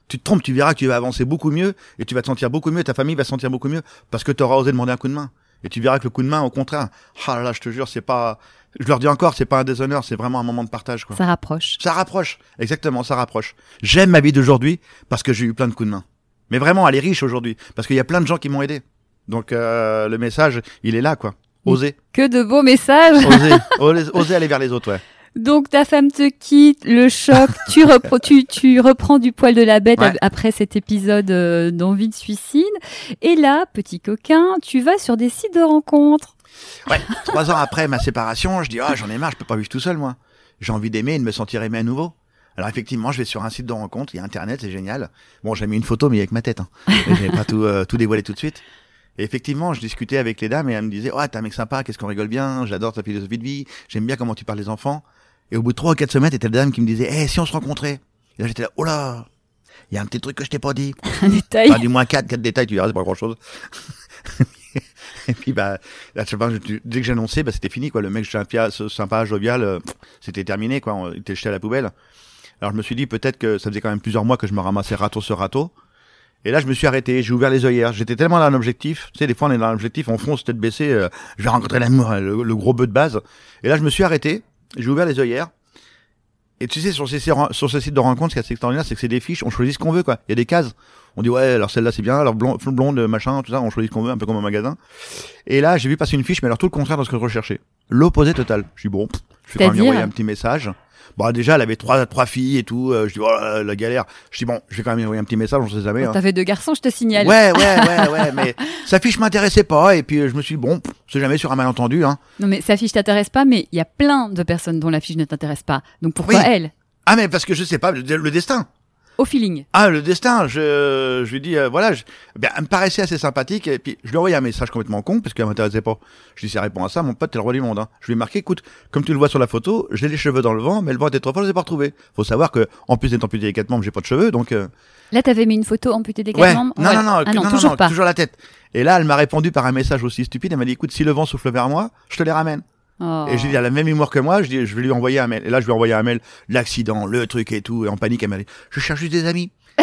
Tu te trompes, tu verras que tu vas avancer beaucoup mieux et tu vas te sentir beaucoup mieux, ta famille va se sentir beaucoup mieux parce que tu auras osé demander un coup de main. Et tu verras que le coup de main, au contraire, ah là là, je te jure, c'est pas, je leur dis encore, c'est pas un déshonneur, c'est vraiment un moment de partage, quoi. Ça rapproche. Ça rapproche, exactement, ça rapproche. J'aime ma vie d'aujourd'hui parce que j'ai eu plein de coups de main. Mais vraiment, elle est riche aujourd'hui parce qu'il y a plein de gens qui m'ont aidé. Donc euh, le message, il est là, quoi. Osez, Que de beaux messages. osez, osez, osez aller vers les autres, ouais. Donc ta femme te quitte, le choc, tu, repro- tu, tu reprends du poil de la bête Ouais. après cet épisode euh, d'envie de suicide. Et là, petit coquin, tu vas sur des sites de rencontres. Ouais. Trois ans après ma séparation, je dis ah j'en ai marre, je peux pas vivre tout seul moi. J'ai envie d'aimer et de me sentir aimé à nouveau. Alors effectivement, je vais sur un site de rencontre, il y a Internet, c'est génial. Bon, j'ai mis une photo, mais avec ma tête. Hein. J'ai pas tout, euh, tout dévoilé tout de suite. Et effectivement, je discutais avec les dames et elles me disaient, ouais, t'es un mec sympa, qu'est-ce qu'on rigole bien, j'adore ta philosophie de vie, j'aime bien comment tu parles des enfants. Et au bout de trois ou quatre semaines, t'étais la dame qui me disait, eh, si on se rencontrait. Et là, j'étais là, oh là, il y a un petit truc que je t'ai pas dit. Un détail. Enfin, du moins quatre, quatre détails, tu verras, c'est pas grand chose. et puis, bah, là, je sais pas, dès que j'ai annoncé, bah, c'était fini, quoi. Le mec sympa, sympa jovial, euh, c'était terminé, quoi. On- Il était jeté à la poubelle. Alors, je me suis dit, peut-être que ça faisait quand même plusieurs mois que je me ramassais râteau sur râteau. Et là, je me suis arrêté, j'ai ouvert les œillères. J'étais tellement dans un objectif. Tu sais, des fois, on est dans un objectif, on fonce tête baissée, euh, je vais rencontrer l'amour, hein, le, le gros bœuf de base. Et là, je me suis arrêté, j'ai ouvert les œillères. Et tu sais, sur ces, sur ces sites de rencontres, ce qui est assez extraordinaire, c'est que c'est des fiches, on choisit ce qu'on veut, quoi. Il y a des cases. On dit, ouais, alors celle-là, c'est bien, alors blonde, blonde, machin, tout ça, on choisit ce qu'on veut, un peu comme au magasin. Et là, j'ai vu passer une fiche, mais alors tout le contraire de ce que je recherchais. L'opposé total. Je suis bon, je fais quand même envoyer un petit message. Bon, déjà, elle avait trois, trois filles et tout. euh, je dis, oh la galère. Je dis, bon, je vais quand même envoyer un petit message, on sait jamais. hein. T'avais deux garçons, je te signale. Ouais, ouais, ouais, ouais, mais sa fiche m'intéressait pas. Et puis, euh, je me suis dit, bon, c'est jamais sur un malentendu, hein. Non, mais sa fiche t'intéresse pas, mais il y a plein de personnes dont la fiche ne t'intéresse pas. Donc pourquoi Oui. elle? Ah, mais parce que je sais pas, le, le destin. Au feeling. Ah, le destin, je, je lui dis, euh, voilà, je, ben, elle me paraissait assez sympathique, et puis je lui ai envoyé un message complètement con, parce qu'elle m'intéressait pas. Je lui ai dit, ça répond à ça, mon pote, t'es le roi du monde, hein. Je lui ai marqué, écoute, comme tu le vois sur la photo, j'ai les cheveux dans le vent, mais le vent était trop fort, je les ai pas retrouvés. Faut savoir que, en plus d'être amputé des quatre membres, j'ai pas de cheveux, donc, euh, Là, t'avais mis une photo amputée des quatre ouais. membres? Non, Ouais. non, non, Ah non, non, toujours non, pas. toujours la tête. Et là, elle m'a répondu par un message aussi stupide, elle m'a dit, écoute, si le vent souffle vers moi, je te les ramène. Oh. Et j'ai dit, elle a la même humour que moi, je dis, je vais lui envoyer un mail. Et là, je lui ai envoyé un mail, l'accident, le truc et tout, et en panique, elle m'a dit, je cherche juste des amis.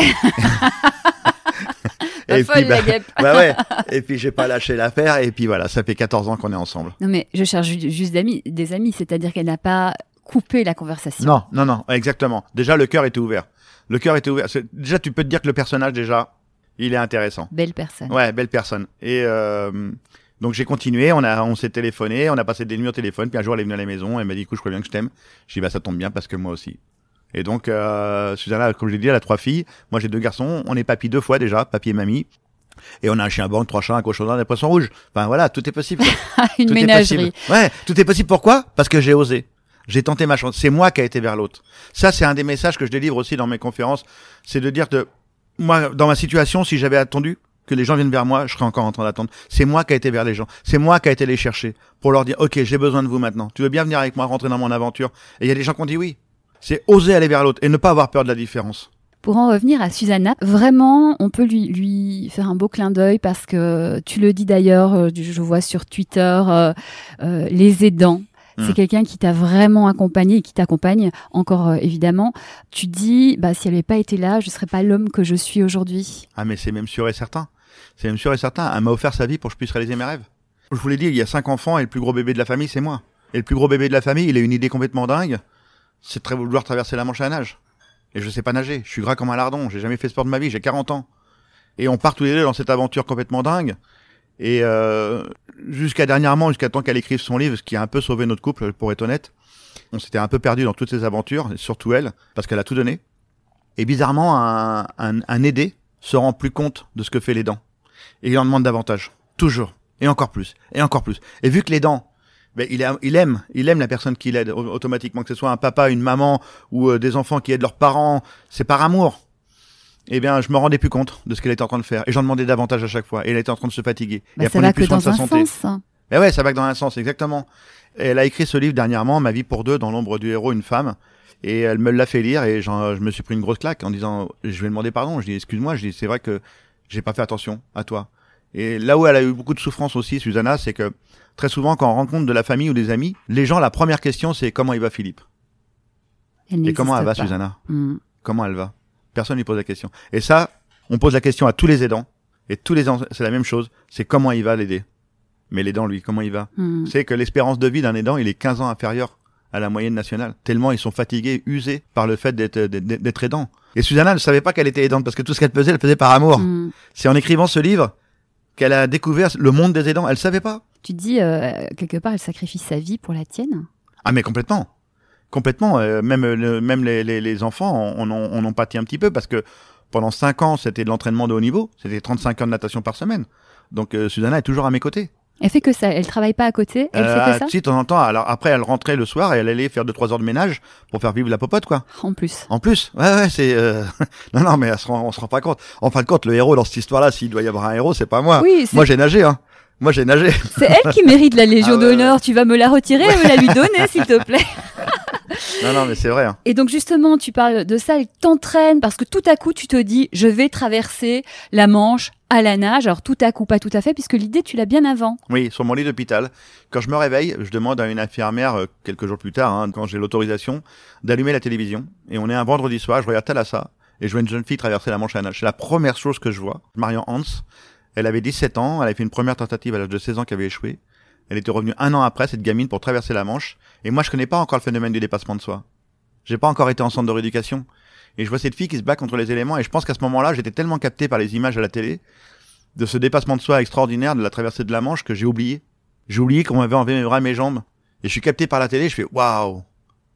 Folle, la guêpe. bah ouais. Et puis j'ai pas lâché l'affaire, et puis voilà, ça fait 14 ans qu'on est ensemble. Non, mais je cherche ju- juste d'amis, des amis, c'est-à-dire qu'elle n'a pas coupé la conversation. Non, non, non, exactement. Déjà, le cœur était ouvert. Le cœur était ouvert. Déjà, tu peux te dire que le personnage, déjà, il est intéressant. Belle personne. Ouais, belle personne. Et euh, donc j'ai continué, on a, on s'est téléphoné, on a passé des nuits au téléphone. Puis un jour, elle est venue à la maison, elle m'a dit, écoute, je crois bien que je t'aime. Je dis, bah ça tombe bien parce que moi aussi. Et donc, euh, Susanna, comme je l'ai dit, elle a trois filles. Moi, j'ai deux garçons. On est papy deux fois déjà, papy et mamie. Et on a un chien blanc, trois chats, un cochon d'Inde, des poissons rouges. Enfin voilà, tout est possible. Une Tout est ménagerie. possible. Ouais, tout est possible. Pourquoi? Parce que j'ai osé. J'ai tenté ma chance. C'est moi qui a été vers l'autre. Ça, c'est un des messages que je délivre aussi dans mes conférences. C'est de dire que moi, dans ma situation, si j'avais attendu que les gens viennent vers moi, je serais encore en train d'attendre. C'est moi qui a été vers les gens. C'est moi qui a été les chercher pour leur dire, OK, j'ai besoin de vous maintenant. Tu veux bien venir avec moi, rentrer dans mon aventure? Et il y a des gens qui ont dit oui. C'est oser aller vers l'autre et ne pas avoir peur de la différence. Pour en revenir à Susanna, vraiment, on peut lui, lui faire un beau clin d'œil parce que tu le dis d'ailleurs, euh, je vois sur Twitter, euh, euh, les aidants. C'est Mm. quelqu'un qui t'a vraiment accompagné et qui t'accompagne encore euh, évidemment. Tu dis, bah, si elle n'avait pas été là, je ne serais pas l'homme que je suis aujourd'hui. Ah, mais c'est même sûr et certain. C'est même sûr et certain. Elle m'a offert sa vie pour que je puisse réaliser mes rêves. Je vous l'ai dit, il y a cinq enfants et le plus gros bébé de la famille, c'est moi. Et le plus gros bébé de la famille, il a une idée complètement dingue. C'est de très vouloir traverser la Manche à la nage. Et je sais pas nager. Je suis gras comme un lardon. J'ai jamais fait sport de ma vie. J'ai 40 ans. Et on part tous les deux dans cette aventure complètement dingue. Et euh, jusqu'à dernièrement, jusqu'à temps qu'elle écrive son livre, ce qui a un peu sauvé notre couple, pour être honnête, on s'était un peu perdu dans toutes ces aventures, surtout elle, parce qu'elle a tout donné. Et bizarrement, un, un, aidé se rend plus compte de ce que fait l'aidant. Et il en demande davantage. Toujours. Et encore plus. Et encore plus. Et vu que l'aidant, ben, il, il aime, il aime la personne qui l'aide au- automatiquement, que ce soit un papa, une maman ou euh, des enfants qui aident leurs parents, c'est par amour. Eh bien, je me rendais plus compte de ce qu'elle était en train de faire. Et j'en demandais davantage à chaque fois. Et elle était en train de se fatiguer. Bah, et elle ça va plus que soin de dans sa un santé. sens. Eh ouais, ça va que dans un sens, exactement. Et elle a écrit ce livre dernièrement, Ma vie pour deux, dans l'ombre du héros, une femme. Et elle me l'a fait lire et je me suis pris une grosse claque en disant, je vais demander pardon. Je dis, excuse-moi, je dis, c'est vrai que j'ai pas fait attention à toi. Et là où elle a eu beaucoup de souffrance aussi, Susanna, c'est que très souvent, quand on rencontre de la famille ou des amis, les gens, la première question, c'est comment il va Philippe? Elle Et comment elle va, pas. Susanna? Mm. Comment elle va? Personne lui pose la question. Et ça, on pose la question à tous les aidants. Et tous les ans, c'est la même chose. C'est comment il va l'aider. Mais l'aidant, lui, comment il va Mm. c'est que l'espérance de vie d'un aidant, il est 15 ans inférieur à la moyenne nationale. Tellement ils sont fatigués, usés par le fait d'être, d'être, aidant. Et Susanna ne savait pas qu'elle était aidante parce que tout ce qu'elle faisait, elle faisait par amour. Mm. C'est en écrivant ce livre qu'elle a découvert le monde des aidants. Elle savait pas. Tu dis, euh, quelque part, elle sacrifie sa vie pour la tienne? Ah mais complètement. Complètement. Euh, même le- même les, les, les enfants on, on, on en pâtit un petit peu parce que pendant 5 ans, c'était de l'entraînement de haut niveau. C'était 35 heures de natation par semaine. Donc euh, Susanna est toujours à mes côtés. Elle fait que ça. Elle travaille pas à côté. Elle Euh, fait que ça. si, de temps en temps. Alors après, elle rentrait le soir et elle allait faire 2-3 heures de ménage pour faire vivre la popote, quoi. En plus. En plus, ouais, ouais, c'est. euh, non, non, mais elle se rend- on se rend pas compte. En fin de compte, le héros dans cette histoire-là, s'il doit y avoir un héros, c'est pas moi. Oui, c'est Moi, j'ai nagé, hein. Moi, j'ai nagé. c'est elle qui mérite la Légion Ah ouais, d'honneur. Tu vas me la retirer ou me la lui donner, s'il te plaît. Non, non, mais c'est vrai. Hein. Et donc justement, tu parles de ça, elle t'entraîne parce que tout à coup, tu te dis, je vais traverser la Manche à la nage. Alors tout à coup, pas tout à fait, puisque l'idée, tu l'as bien avant. Oui, sur mon lit d'hôpital. Quand je me réveille, je demande à une infirmière, euh, quelques jours plus tard, hein, quand j'ai l'autorisation, d'allumer la télévision. Et on est un vendredi soir, je regarde Thalassa, et je vois une jeune fille traverser la Manche à la nage. C'est la première chose que je vois. Marion Hans, elle avait 17 ans, elle avait fait une première tentative à l'âge de 16 ans qui avait échoué. Elle était revenue un an après, cette gamine, pour traverser la Manche. Et moi, je connais pas encore le phénomène du dépassement de soi. J'ai pas encore été en centre de rééducation. Et je vois cette fille qui se bat contre les éléments, et je pense qu'à ce moment-là, j'étais tellement capté par les images à la télé, de ce dépassement de soi extraordinaire de la traversée de la Manche, que j'ai oublié. J'ai oublié qu'on m'avait enlevé mes bras et mes jambes. Et je suis capté par la télé, je fais waouh,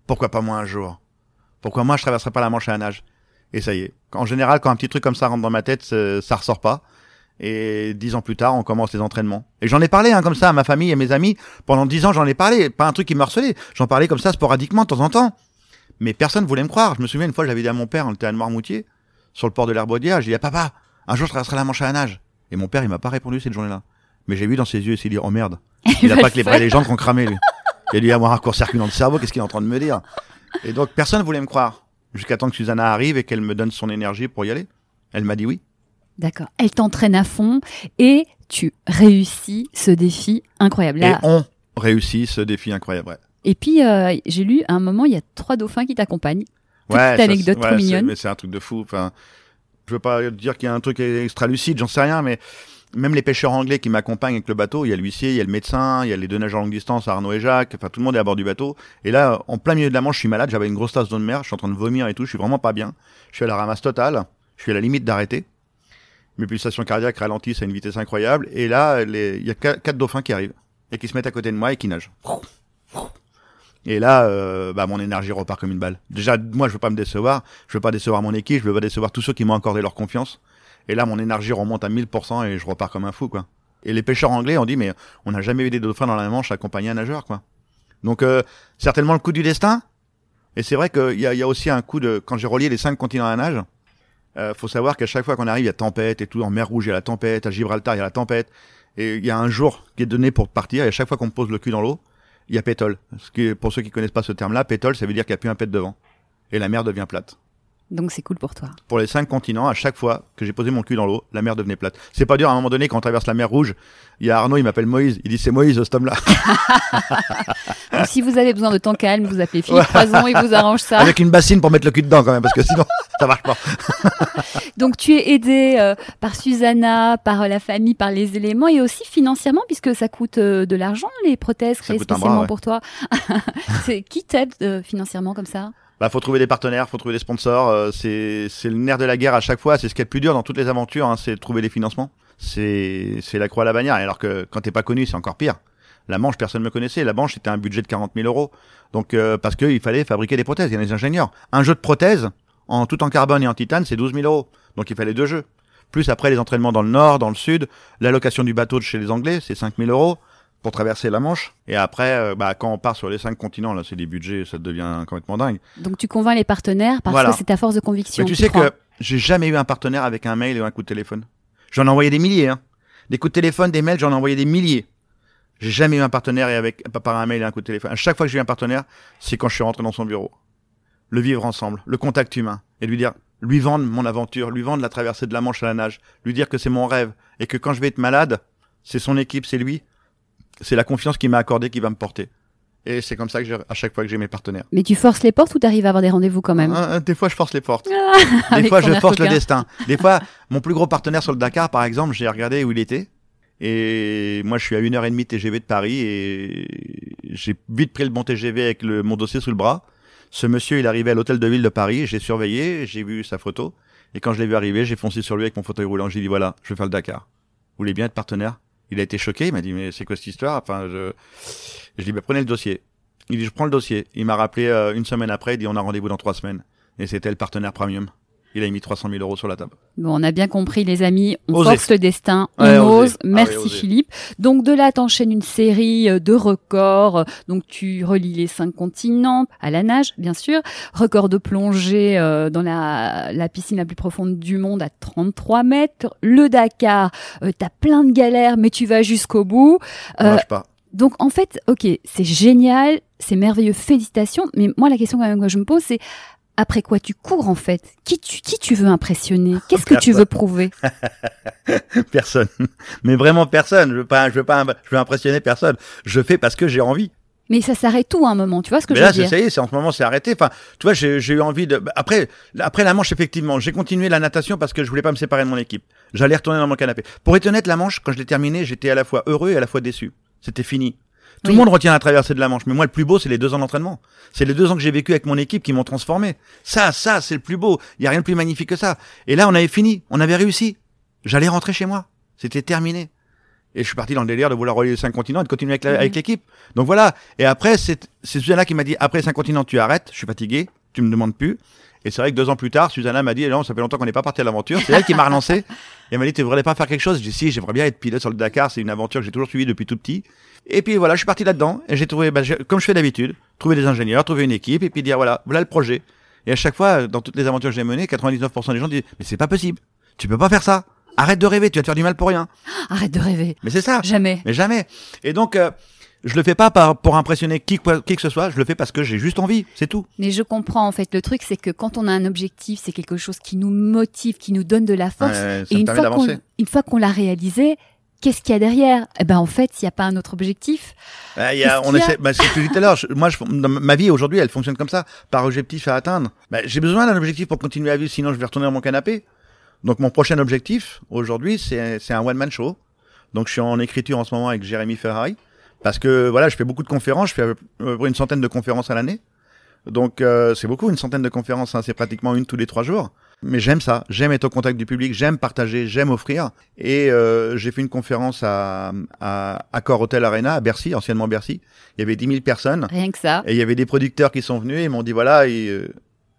Pourquoi pas moi un jour? Pourquoi moi je traverserai pas la Manche à la nage Et ça y est. En général, quand un petit truc comme ça rentre dans ma tête, ça, ça ressort pas. Et dix ans plus tard, on commence les entraînements. Et j'en ai parlé hein, comme ça à ma famille et mes amis. Pendant dix ans, j'en ai parlé. Pas un truc qui me harcelait. J'en parlais comme ça sporadiquement de temps en temps. Mais personne voulait me croire. Je me souviens une fois, j'avais dit à mon père, on était à Noirmoutier, sur le port de l'Herbaudière, j'ai dit à papa, un jour je traverserai la Manche à la nage. Et mon père, il m'a pas répondu cette journée-là. Mais j'ai vu dans ses yeux, il s'est dit, oh merde. Il a pas que les vrais légendes qui ont cramé, lui. Il a dû avoir un court-circuit dans le cerveau, qu'est-ce qu'il est en train de me dire? Et donc, personne voulait me croire. Jusqu'à temps que Susanna arrive et qu'elle me donne son énergie pour y aller. Elle m'a dit oui. D'accord. Elle t'entraîne à fond et tu réussis ce défi incroyable. Là, Et on réussit ce défi incroyable. Ouais. Et puis, euh, j'ai lu à un moment, il y a trois dauphins qui t'accompagnent. Petite Ouais, ça, anecdote c'est- trop ouais, mignonne. Mais c'est un truc de fou. Enfin, je veux pas dire qu'il y a un truc extra lucide, j'en sais rien, mais même les pêcheurs anglais qui m'accompagnent avec le bateau, il y a l'huissier, il y a le médecin, il y a les deux nageurs longue distance, Arnaud et Jacques. Enfin, tout le monde est à bord du bateau. Et là, en plein milieu de la Manche, je suis malade, j'avais une grosse tasse d'eau de mer, je suis en train de vomir et tout, je suis vraiment pas bien. Je suis à la ramasse totale, je suis à la limite d'arrêter. Mes pulsations cardiaques ralentissent à une vitesse incroyable. Et là, il y a qua- quatre dauphins qui arrivent et qui se mettent à côté de moi et qui nagent. Et là, euh, bah, mon énergie repart comme une balle. Déjà, moi, je veux pas me décevoir. Je veux pas décevoir mon équipe. Je veux pas décevoir tous ceux qui m'ont accordé leur confiance. Et là, mon énergie remonte à 1000% et je repars comme un fou, quoi. Et les pêcheurs anglais ont dit, mais on n'a jamais vu des dauphins dans la Manche accompagner un nageur, quoi. Donc, euh, certainement le coup du destin. Et c'est vrai qu'il y a, y a aussi un coup de, quand j'ai relié les cinq continents à la nage, euh, faut savoir qu'à chaque fois qu'on arrive, il y a tempête et tout. En mer Rouge, il y a la tempête. À Gibraltar, il y a la tempête. Et il y a un jour qui est donné pour partir. Et à chaque fois qu'on pose le cul dans l'eau, il y a pétole. Pour ceux qui connaissent pas ce terme-là, pétole, ça veut dire qu'il n'y a plus un pet devant. Et la mer devient plate. Donc, c'est cool pour toi. Pour les cinq continents, à chaque fois que j'ai posé mon cul dans l'eau, la mer devenait plate. C'est pas dur, à un moment donné, quand on traverse la mer Rouge, il y a Arnaud, il m'appelle Moïse. Il dit, c'est Moïse, cet homme-là. Donc, si vous avez besoin de temps calme, vous appelez Philippe Poison, il vous arrange ça. Avec une bassine pour mettre le cul dedans, quand même, parce que sinon, ça marche pas. Donc, tu es aidé euh, par Susanna, par euh, la famille, par les éléments et aussi financièrement, puisque ça coûte euh, de l'argent, les prothèses créées spécialement bras, ouais. pour toi. C'est qui t'aide financièrement comme ça? Bah, faut trouver des partenaires, faut trouver des sponsors. euh, c'est, le nerf de la guerre à chaque fois. C'est ce qui est le plus dur dans toutes les aventures, hein, c'est trouver des financements. C'est, c'est la croix à la bannière. Alors que quand t'es pas connu, c'est encore pire. La Manche, personne ne me connaissait. La Manche, c'était un budget de 40 000 euros. Donc, euh, parce qu'il fallait fabriquer des prothèses. Il y a des ingénieurs. Un jeu de prothèses, en tout en carbone et en titane, c'est 12 000 euros. Donc, il fallait deux jeux. Plus après les entraînements dans le nord, dans le sud, l'allocation du bateau de chez les Anglais, c'est 5 000 euros pour traverser la Manche. Et après, euh, bah, quand on part sur les cinq continents, là, c'est des budgets, ça devient complètement dingue. Donc, tu convaincs les partenaires parce Voilà. que c'est ta force de conviction. Mais tu tu sais crois. que j'ai jamais eu un partenaire avec un mail et un coup de téléphone. J'en ai envoyé des milliers, hein. Des coups de téléphone, des mails, j'en ai envoyé des milliers. J'ai jamais eu un partenaire et avec, par un mail et un coup de téléphone. À chaque fois que j'ai eu un partenaire, c'est quand je suis rentré dans son bureau. Le vivre ensemble, le contact humain. Et lui dire, lui vendre mon aventure, lui vendre la traversée de la Manche à la nage. Lui dire que c'est mon rêve. Et que quand je vais être malade, c'est son équipe, c'est lui. C'est la confiance qu'il m'a accordée qui va me porter. Et c'est comme ça que j'ai, à chaque fois que j'ai mes partenaires. Mais tu forces les portes ou tu arrives à avoir des rendez-vous quand même Hein, Des fois, je force les portes. Des Avec fois, je force le destin. Des fois, mon plus gros partenaire sur le Dakar, par exemple, j'ai regardé où il était. Et moi, je suis à une heure et demie de TGV de Paris et j'ai vite pris le bon TGV avec le, mon dossier sous le bras. Ce monsieur, il arrivait à l'hôtel de ville de Paris. J'ai surveillé, j'ai vu sa photo. Et quand je l'ai vu arriver, j'ai foncé sur lui avec mon fauteuil roulant. J'ai dit, voilà, je vais faire le Dakar. Vous voulez bien être partenaire? Il a été choqué. Il m'a dit, mais c'est quoi cette histoire? Enfin, je, je dis, bah, prenez le dossier. Il dit, je prends le dossier. Il m'a rappelé euh, une semaine après. Il dit, on a rendez-vous dans trois semaines. Et c'était le partenaire premium. Il a mis 300 000 euros sur la table. Bon, on a bien compris, les amis. On Osez. force le destin, on Ouais, ose. Ah Merci. Philippe. Donc de là, t'enchaînes une série euh, de records. Donc tu relis les cinq continents à la nage, bien sûr. Record de plongée euh, dans la, la piscine la plus profonde du monde à 33 mètres. Le Dakar, euh, t'as plein de galères, mais tu vas jusqu'au bout. On Euh, lâche pas. Donc en fait, ok, c'est génial, c'est merveilleux, félicitations. Mais moi, la question quand même que je me pose, c'est après quoi tu cours en fait Qui tu, qui tu veux impressionner? Qu'est-ce que tu veux prouver? Personne. Mais vraiment personne. Je veux pas, je veux pas, je veux impressionner personne. Je fais parce que j'ai envie. Mais ça s'arrête tout à un moment, tu vois ce que Mais je là, veux c'est dire? ça y est, c'est en ce moment, c'est arrêté. Enfin, tu vois, j'ai j'ai eu envie de. bah, Après, après la Manche, effectivement, j'ai continué la natation parce que je voulais pas me séparer de mon équipe. J'allais retourner dans mon canapé. Pour être honnête, la Manche, quand je l'ai terminée, j'étais à la fois heureux et à la fois déçu. C'était fini. Tout Oui. le monde retient la traversée de la Manche, mais moi, le plus beau, c'est les deux ans d'entraînement. C'est les deux ans que j'ai vécu avec mon équipe qui m'ont transformé. Ça, ça, c'est le plus beau. Il y a rien de plus magnifique que ça. Et là, on avait fini. On avait réussi. J'allais rentrer chez moi. C'était terminé. Et je suis parti dans le délire de vouloir relier les cinq continents et de continuer avec Mhm. l'équipe. Donc voilà. Et après, c'est c'est Susanna qui m'a dit après les cinq continents, tu arrêtes. Je suis fatigué. Tu me demandes plus. Et c'est vrai que deux ans plus tard, Susanna m'a dit, non, ça fait longtemps qu'on n'est pas parti à l'aventure. C'est elle qui m'a relancé. Et elle m'a dit, tu voudrais pas faire quelque chose? J'ai dit, si, j'aimerais bien être pilote sur le Dakar. C'est une aventure que j'ai toujours suivie depuis tout petit. Et puis voilà, je suis parti là-dedans. Et j'ai trouvé, bah, comme je fais d'habitude, trouver des ingénieurs, trouver une équipe et puis dire, voilà, voilà le projet. Et à chaque fois, dans toutes les aventures que j'ai menées, 99% des gens disent, mais c'est pas possible. Tu peux pas faire ça. Arrête de rêver. Tu vas te faire du mal pour rien. Arrête de rêver. Mais c'est ça. Jamais. Mais jamais. Et donc, euh, je le fais pas par, pour impressionner qui, quoi- qui que ce soit. Je le fais parce que j'ai juste envie. C'est tout. Mais je comprends en fait. Le truc, c'est que quand on a un objectif, c'est quelque chose qui nous motive, qui nous donne de la force. Ouais, ça et une fois, qu'on, une fois qu'on l'a réalisé, qu'est-ce qu'il y a derrière? Eh ben en fait, s'il n'y a pas un autre objectif, Ah, il y a- on qu'il y a essaie, bah, c'est ce que je disais tout à l'heure. Moi, je, ma vie aujourd'hui, elle fonctionne comme ça, par objectif à atteindre. Bah, j'ai besoin d'un objectif pour continuer à vivre, sinon je vais retourner dans mon canapé. Donc, mon prochain objectif aujourd'hui, c'est, c'est un one man show. Donc, je suis en écriture en ce moment avec Jérémy Ferrari, parce que voilà, je fais beaucoup de conférences. Je fais à peu près une centaine de conférences à l'année. Donc, euh, c'est beaucoup, une centaine de conférences. hein, c'est pratiquement une tous les trois jours. Mais j'aime ça. J'aime être au contact du public. J'aime partager. J'aime offrir. Et euh, j'ai fait une conférence à, à Accor Hotel Arena à Bercy, anciennement Bercy. Il y avait 10 000 personnes. rien que ça. Et il y avait des producteurs qui sont venus et m'ont dit voilà, euh,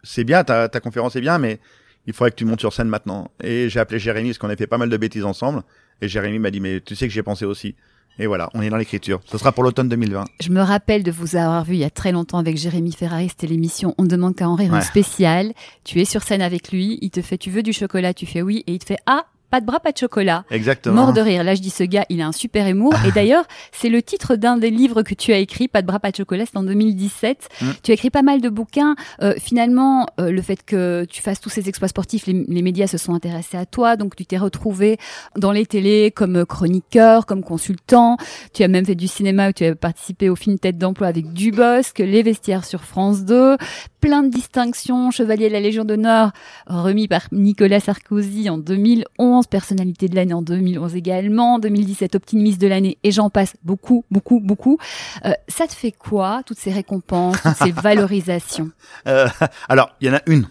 c'est bien, ta, ta conférence est bien, mais il faudrait que tu montes sur scène maintenant. Et j'ai appelé Jérémy parce qu'on a fait pas mal de bêtises ensemble. Et Jérémy m'a dit mais tu sais que j'y ai pensé aussi. Et voilà, on est dans l'écriture. Ce sera pour l'automne 2020. Je me rappelle de vous avoir vu il y a très longtemps avec Jérémy Ferrari, c'était l'émission On demande qu'à en rire, un Ouais. spécial. Tu es sur scène avec lui, il te fait tu veux du chocolat, tu fais oui, et il te fait ah, pas de bras, pas de chocolat. Exactement. Mort de rire. Là, je dis ce gars, il a un super humour. Et d'ailleurs, c'est le titre d'un des livres que tu as écrit, Pas de bras, pas de chocolat, c'est en 2017. Mm. Tu as écrit pas mal de bouquins. Euh, finalement, euh, le fait que tu fasses tous ces exploits sportifs, les, les médias se sont intéressés à toi. Donc, tu t'es retrouvé dans les télés comme chroniqueur, comme consultant. Tu as même fait du cinéma où tu as participé au film Tête d'emploi avec Dubosc, Les Vestiaires sur France 2. Plein de distinctions, chevalier de la Légion d'honneur remis par Nicolas Sarkozy en 2011, personnalité de l'année en 2011 également, 2017 optimiste de l'année et j'en passe beaucoup, beaucoup, beaucoup. Euh, ça te fait quoi, toutes ces récompenses, toutes ces valorisations? Euh, alors, il y en a une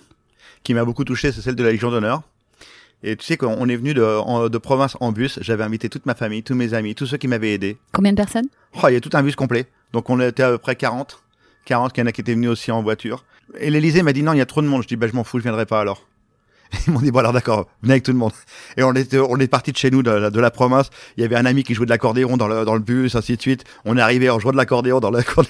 qui m'a beaucoup touché, c'est celle de la Légion d'honneur. Et tu sais qu'on est venu de, province en bus. J'avais invité toute ma famille, tous mes amis, tous ceux qui m'avaient aidé. Combien de personnes? Oh, il y a tout un bus complet. Donc on était à peu près 40. 40, qu'il y en a qui étaient venus aussi en voiture. Et l'Elysée m'a dit non, il y a trop de monde. Je dis bah je m'en fous, je viendrai pas alors. Ils m'ont dit bon alors d'accord, venez avec tout le monde. Et on était, on est parti de chez nous, de, la- de la province. Il y avait un ami qui jouait de l'accordéon dans le, dans le bus, ainsi de suite. On est arrivé en jouant de l'accordéon dans la cour.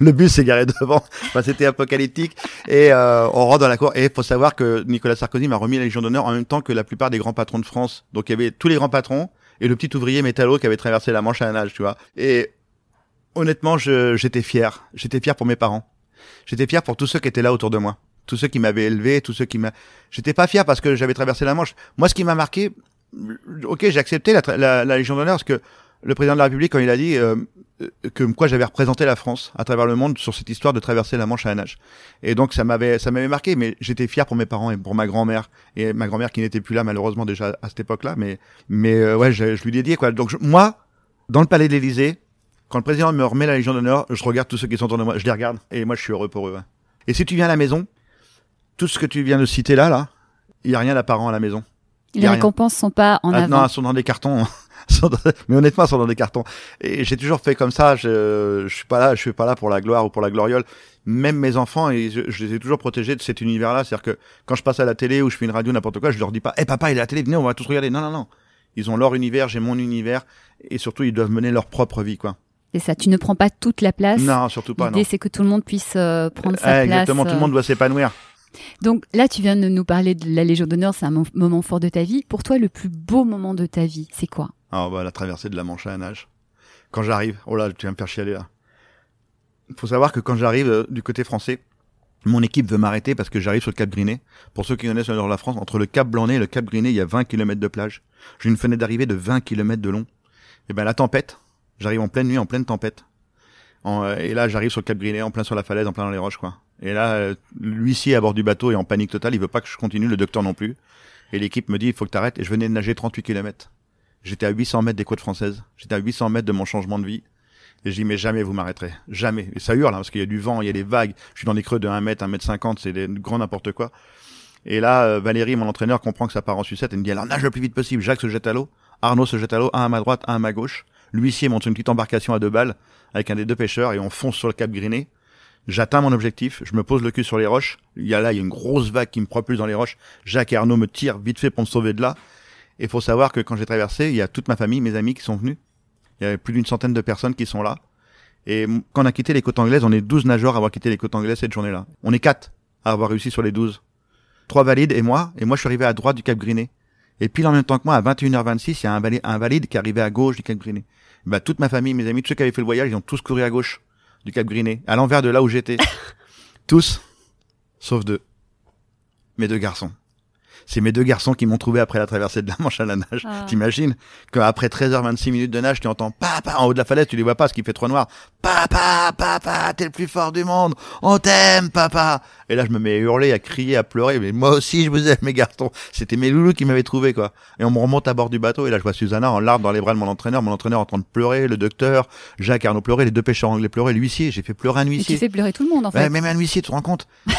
Le bus s'est garé devant. Enfin, c'était apocalyptique. Et euh, on rentre dans la cour. Et il faut savoir que Nicolas Sarkozy m'a remis la Légion d'honneur en même temps que la plupart des grands patrons de France. Donc il y avait tous les grands patrons et le petit ouvrier métallo qui avait traversé la Manche à la nage, tu vois. Et honnêtement, j'étais fier. J'étais fier pour mes parents. J'étais fier pour tous ceux qui étaient là autour de moi. Tous ceux qui m'avaient élevé, tous ceux qui m'a. J'étais pas fier parce que j'avais traversé la Manche. Moi, ce qui m'a marqué, ok, j'ai accepté la, la, la Légion d'honneur parce que le président de la République, quand il a dit euh, euh, que quoi j'avais représenté la France à travers le monde sur cette histoire de traverser la Manche à la nage. Et donc ça m'avait ça m'avait marqué, mais j'étais fier pour mes parents et pour ma grand-mère et ma grand-mère qui n'était plus là malheureusement déjà à cette époque-là, mais mais euh, ouais, je, lui dédiais quoi. Donc moi, dans le palais de l'Élysée, quand le président me remet la Légion d'honneur, je regarde tous ceux qui sont autour de moi, je les regarde et moi je suis heureux pour eux. ouais. Et si tu viens à la maison, tout ce que tu viens de citer là, là, il y a rien d'apparent à la maison. Les récompenses sont pas en Ah, avant. non, elles sont dans des cartons. Mais honnêtement, elles sont dans des cartons. Et j'ai toujours fait comme ça. Je, je suis pas là, je suis pas là pour la gloire ou pour la gloriole. Même mes enfants, et je, je les ai toujours protégés de cet univers-là. C'est-à-dire que quand je passe à la télé ou je fais une radio, n'importe quoi, je leur dis pas, hé papa, il est à la télé, venez, on va tous regarder. Non, non, non. Ils ont leur univers, j'ai mon univers. Et surtout, ils doivent mener leur propre vie, quoi. C'est ça, tu ne prends pas toute la place. Non, surtout pas. L'idée, c'est que tout le monde puisse euh, prendre sa Ah, place. exactement, tout euh, le monde doit s'épanouir. Donc là, tu viens de nous parler de la Légion d'honneur, c'est un mo- moment fort de ta vie. Pour toi, le plus beau moment de ta vie, c'est quoi? Ah, bah, la traversée de la Manche à nage. Quand j'arrive, oh là, tu vas me faire chialer là. faut savoir que quand j'arrive euh, du côté français, mon équipe veut m'arrêter parce que j'arrive sur le Cap Griné. Pour ceux qui connaissent le nord de la France, entre le Cap Blanc-Nez et le Cap Griné, il y a 20 km de plage. J'ai une fenêtre d'arrivée de 20 km de long. Et ben la tempête, j'arrive en pleine nuit, en pleine tempête. Euh, et là, j'arrive sur le Cap Griné, en plein sur la falaise, en plein dans les roches, quoi. Et là, euh, l'huissier à bord du bateau est en panique totale, il veut pas que je continue, le docteur non plus. Et l'équipe me dit, il faut que t'arrêtes. Et je venais de nager 38 km. J'étais à 800 mètres des côtes françaises. J'étais à 800 mètres de mon changement de vie. Et je dis, mais jamais vous m'arrêterez. Jamais. Et ça hurle, hein, parce qu'il y a du vent, il y a des vagues. Je suis dans des creux de 1 mètre, 1 mètre 50, c'est grand n'importe quoi. Et là, euh, Valérie, mon entraîneur, comprend que ça part en sucette. Elle me dit, alors nage le plus vite possible. Jacques se jette à l'eau. Arnaud se jette à l'eau, un à ma droite, un à ma gauche. L'huissier monte une petite embarcation à deux balles avec un des deux pêcheurs et on fonce sur le cap Griné. J'atteins mon objectif, je me pose le cul sur les roches. Il y a là, il y a une grosse vague qui me propulse dans les roches. Jacques et Arnaud me tirent vite fait pour me sauver de là. Et faut savoir que quand j'ai traversé, il y a toute ma famille, mes amis qui sont venus. Il y avait plus d'une centaine de personnes qui sont là. Et quand on a quitté les côtes anglaises, on est 12 nageurs à avoir quitté les côtes anglaises cette journée-là. On est quatre à avoir réussi sur les 12. Trois valides et moi. Et moi, je suis arrivé à droite du Cap Griné. Et puis, en même temps que moi, à 21h26, il y a un valide, un qui est arrivé à gauche du Cap Griné. Bah, toute ma famille, mes amis, tous ceux qui avaient fait le voyage, ils ont tous couru à gauche du Cap Griné, à l'envers de là où j'étais. tous, sauf deux. Mes deux garçons. C'est mes deux garçons qui m'ont trouvé après la traversée de la Manche à la nage. Ah. T'imagines qu'après 13h26 minutes de nage, tu entends papa en haut de la falaise, tu les vois pas parce qu'il fait trop noir. Papa, papa, t'es le plus fort du monde. On t'aime, papa. Et là, je me mets à hurler, à crier, à pleurer. Mais moi aussi, je vous aime, mes garçons. C'était mes loulous qui m'avaient trouvé, quoi. Et on me remonte à bord du bateau. Et là, je vois Susanna en larmes dans les bras de mon entraîneur. Mon entraîneur en train de pleurer, le docteur, Jacques Arnaud pleurer, les deux pêcheurs anglais pleurer, l'huissier. J'ai fait pleurer un Mais tu huissier. fais pleurer tout le monde en fait. Ouais, même un huissier, tu te rends compte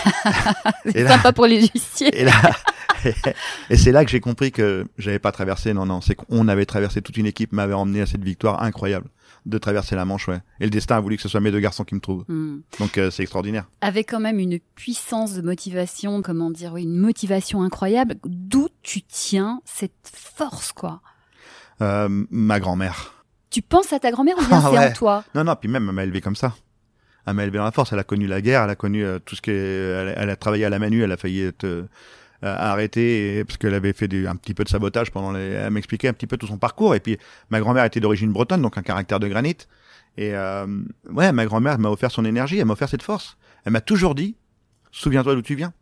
C'est sympa pour les huissiers. Et là, et c'est là que j'ai compris que j'avais pas traversé. Non, non, c'est qu'on avait traversé. Toute une équipe m'avait emmené à cette victoire incroyable de traverser la Manche, ouais. Et le destin a voulu que ce soit mes deux garçons qui me trouvent. Hmm. Donc euh, c'est extraordinaire. Avec quand même une puissance de motivation, comment dire, une motivation incroyable. D'où tu tiens cette force, quoi? Euh, ma grand-mère. Tu penses à ta grand-mère ou bien Ah c'est ouais. en toi? Non, non, puis même elle m'a élevé comme ça. Elle m'a élevé dans la force. Elle a connu la guerre, elle a connu euh, tout ce qui est... Elle, elle a travaillé à la Manu, elle a failli être arrêtée et- parce qu'elle avait fait des- un petit peu de sabotage pendant les... Elle m'expliquait un petit peu tout son parcours. Et puis ma grand-mère était d'origine bretonne, donc un caractère de granit. Et euh, ouais, ma grand-mère m'a offert son énergie, elle m'a offert cette force. Elle m'a toujours dit, souviens-toi d'où tu viens.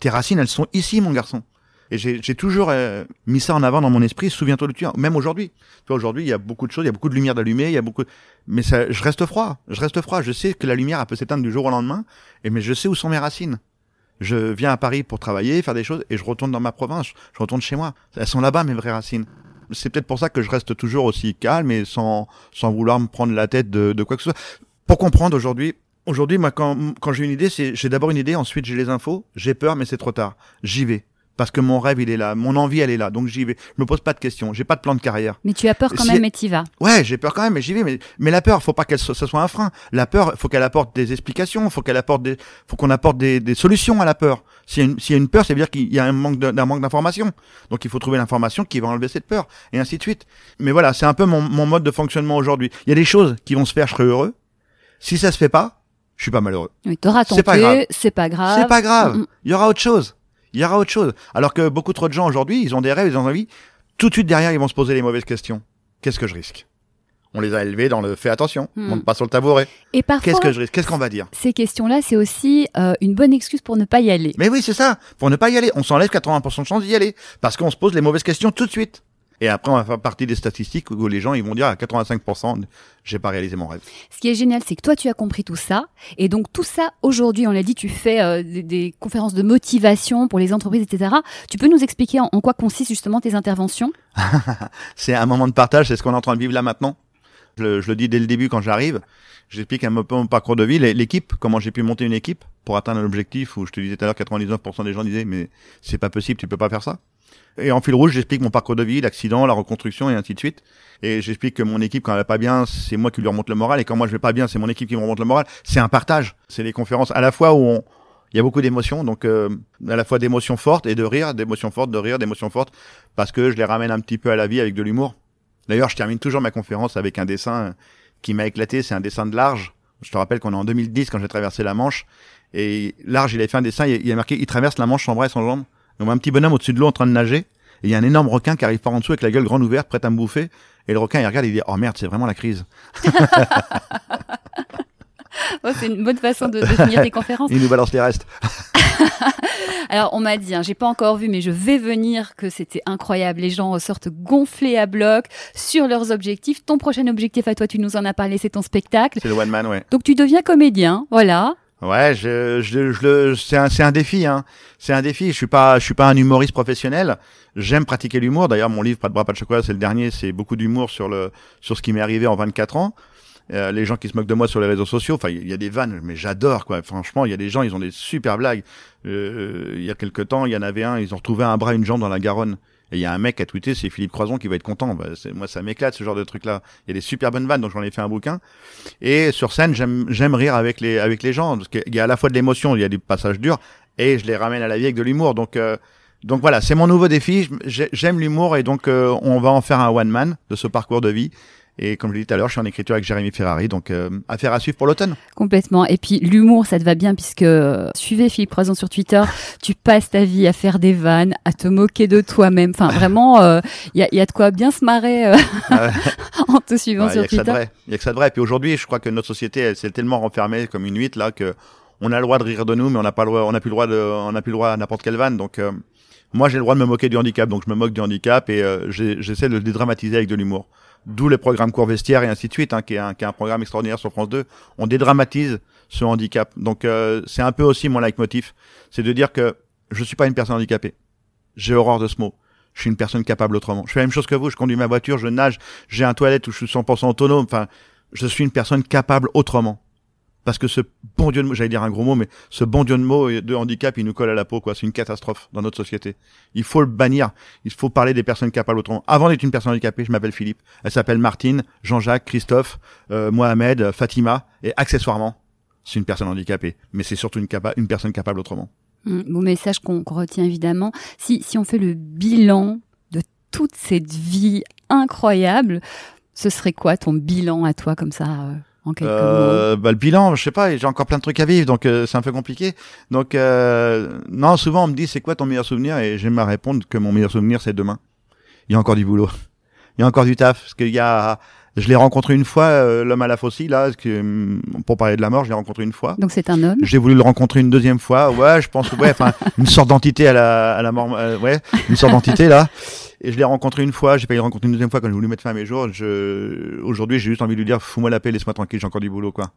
Tes racines, elles sont ici, mon garçon. Et j'ai toujours euh, mis ça en avant dans mon esprit, souviens-toi d'où tu. Même aujourd'hui. Aujourd'hui, il y a beaucoup de choses, il y a beaucoup de lumière d'allumée, il y a beaucoup... Mais ça, je reste froid, je reste froid. Je sais que la lumière, elle peut s'éteindre du jour au lendemain, et mais je sais où sont mes racines. Je viens à Paris pour travailler, faire des choses, et je retourne dans ma province, je retourne chez moi. Elles sont là-bas, mes vraies racines. C'est peut-être pour ça que je reste toujours aussi calme et sans, sans vouloir me prendre la tête de, de quoi que ce soit. Pour comprendre aujourd'hui, aujourd'hui, moi, quand, quand j'ai une idée, c'est, j'ai d'abord une idée, ensuite j'ai les infos, j'ai peur, mais c'est trop tard. J'y vais. Parce que mon rêve, il est là, mon envie, elle est là, donc j'y vais. Je me pose pas de questions, j'ai pas de plan de carrière. Mais tu as peur quand Si- même, mais t'y vas. Ouais, j'ai peur quand même, mais j'y vais. Mais, mais la peur, faut pas qu'elle so- ça soit un frein. La peur, faut qu'elle apporte des explications, faut qu'elle apporte des, faut qu'on apporte des, des solutions à la peur. S'il y, a une- s'il y a une peur, ça veut dire qu'il y a un manque d'un manque d'information. Donc il faut trouver l'information qui va enlever cette peur, et ainsi de suite. Mais voilà, c'est un peu mon, mon mode de fonctionnement aujourd'hui. Il y a des choses qui vont se faire, je serai heureux. Si ça se fait pas, je suis pas malheureux. Oui, t'auras C'est pas tenté, grave. c'est pas grave. C'est pas grave. Il y aura autre chose. Il y aura autre chose. Alors que beaucoup trop de gens aujourd'hui, ils ont des rêves, ils ont envie. Tout de suite derrière, ils vont se poser les mauvaises questions. Qu'est-ce que je risque? On les a élevés dans le fais attention, Hmm. monte pas sur le tabouret. Et parfois, Qu'est-ce que je risque? Qu'est-ce qu'on va dire? ces questions-là, c'est aussi euh, une bonne excuse pour ne pas y aller. Mais oui, c'est ça. Pour ne pas y aller, on s'enlève 80% de chance d'y aller parce qu'on se pose les mauvaises questions tout de suite. Et après, on va faire partie des statistiques où les gens ils vont dire à 85%, j'ai pas réalisé mon rêve. Ce qui est génial, c'est que toi, tu as compris tout ça. Et donc, tout ça, aujourd'hui, on l'a dit, tu fais euh, des, des conférences de motivation pour les entreprises, etc. Tu peux nous expliquer en, en quoi consistent justement tes interventions? C'est un moment de partage, c'est ce qu'on est en train de vivre là maintenant. Je, le- je le dis dès le début quand j'arrive. J'explique un peu mon parcours de vie, l'é- l'équipe, comment j'ai pu monter une équipe pour atteindre un objectif où je te disais tout à l'heure 99% des gens disaient mais c'est pas possible, tu peux pas faire ça. Et en fil rouge, j'explique mon parcours de vie, l'accident, la reconstruction et ainsi de suite. Et j'explique que mon équipe, quand elle va pas bien, c'est moi qui lui remonte le moral. Et quand moi je vais pas bien, c'est mon équipe qui me remonte le moral. C'est un partage. C'est des conférences à la fois où on, il y a beaucoup d'émotions, donc euh, à la fois d'émotions fortes et de rire, d'émotions fortes, de rire, d'émotions fortes, parce que je les ramène un petit peu à la vie avec de l'humour. D'ailleurs, je termine toujours ma conférence avec un dessin qui m'a éclaté, c'est un dessin de Large. Je te rappelle qu'on est en 2010 quand j'ai traversé la Manche, et Large, il a fait un dessin, il il a marqué, il traverse la Manche sans bras et sans jambes. On voit un petit bonhomme au-dessus de l'eau en train de nager, et il y a un énorme requin qui arrive par en dessous avec la gueule grande ouverte, prête à me bouffer, et le requin, il regarde, et il dit, oh merde, c'est vraiment la crise. Oh, C'est une bonne façon de, de finir tes conférences. Il nous balance les restes. Alors, on m'a dit, hein, j'ai pas encore vu, mais je vais venir, que c'était incroyable. Les gens sortent gonflés à bloc sur leurs objectifs. Ton prochain objectif à toi, tu nous en as parlé, c'est ton spectacle. C'est le one man, ouais. Donc, tu deviens comédien, voilà. Ouais, je, je, je c'est un, c'est un défi, hein. C'est un défi. Je suis pas, je suis pas un humoriste professionnel. J'aime pratiquer l'humour. D'ailleurs, mon livre, pas de bras, pas de chocolat, c'est le dernier. C'est beaucoup d'humour sur le, sur ce qui m'est arrivé en 24 ans. Euh, les gens qui se moquent de moi sur les réseaux sociaux, enfin, il y a des vannes, mais j'adore, quoi. Franchement, il y a des gens, ils ont des super blagues. Euh, il y a quelque temps, il y en avait un, ils ont retrouvé un bras, une jambe dans la Garonne. Il y a un mec qui a tweeté, c'est Philippe Croison qui va être content. Bah, moi, ça m'éclate ce genre de truc-là. Il y a des super bonnes vannes, donc j'en ai fait un bouquin. Et sur scène, j'aime rire avec les gens. Parce qu'il y a à la fois de l'émotion, il y a des passages durs, et je les ramène à la vie avec de l'humour. Donc euh, voilà, c'est mon nouveau défi. J'ai- J'aime l'humour et donc euh, on va en faire un one man de ce parcours de vie. Et comme je l'ai dit tout à l'heure, je suis en écriture avec Jérémy Ferrari, donc euh, affaire à suivre pour l'automne. Complètement. Et puis l'humour, ça te va bien puisque euh, suivez Philippe Croison sur Twitter, tu passes ta vie à faire des vannes, à te moquer de toi-même. Enfin, vraiment, euh, il y, a, y a de quoi bien se marrer euh, Ouais. en te suivant Ouais, Il y sur a Twitter. Il y a que ça de vrai. Et puis aujourd'hui, je crois que notre société, elle s'est tellement renfermée comme une huître là que on a le droit de rire de nous, mais on n'a pas le droit, on n'a plus le droit de, on n'a plus le droit à n'importe quelle vanne. Donc euh, moi, j'ai le droit de me moquer du handicap, donc je me moque du handicap et euh, j'essaie de le dédramatiser avec de l'humour. D'où le programme court vestiaire et ainsi de suite, hein, qui, est un, qui est un programme extraordinaire sur France 2. On dédramatise ce handicap. Donc euh, c'est un peu aussi mon leitmotiv, c'est de dire que je suis pas une personne handicapée. J'ai horreur de ce mot. Je suis une personne capable autrement. Je fais la même chose que vous. Je conduis ma voiture, je nage, j'ai un toilette où je suis 100% autonome. Enfin, je suis une personne capable autrement. Parce que ce bon Dieu de mots, j'allais dire un gros mot, mais ce bon Dieu de mots et de handicap, il nous colle à la peau, quoi. C'est une catastrophe dans notre société. Il faut le bannir. Il faut parler des personnes capables autrement. Avant d'être une personne handicapée, je m'appelle Philippe. Elle s'appelle Martine, Jean-Jacques, Christophe, euh, Mohamed, Fatima, et accessoirement, c'est une personne handicapée. Mais c'est surtout une, capa- une personne capable autrement. Mm, Bon message qu'on qu'on retient évidemment. Si, si on fait le bilan de toute cette vie incroyable, ce serait quoi ton bilan à toi comme ça euh, en quelques mots Euh, bah, le bilan, je sais pas, j'ai encore plein de trucs à vivre, donc euh, c'est un peu compliqué. Donc euh, non, souvent on me dit c'est quoi ton meilleur souvenir? Et j'aime à répondre que mon meilleur souvenir c'est demain. Il y a encore du boulot, il y a encore du taf parce qu'il y a, je l'ai rencontré une fois euh, l'homme à la faucille là, que, hum, pour parler de la mort, je l'ai rencontré une fois. Donc c'est un homme. J'ai voulu le rencontrer une deuxième fois. Ouais, je pense, ouais, enfin, une sorte d'entité à la, à la mort, euh, ouais, une sorte d'entité là. Et je l'ai rencontré une fois. J'ai pas eu le rencontrer une deuxième fois quand j'ai voulu mettre fin à mes jours. Je, aujourd'hui, j'ai juste envie de lui dire, fous-moi la paix, laisse-moi tranquille, j'ai encore du boulot, quoi.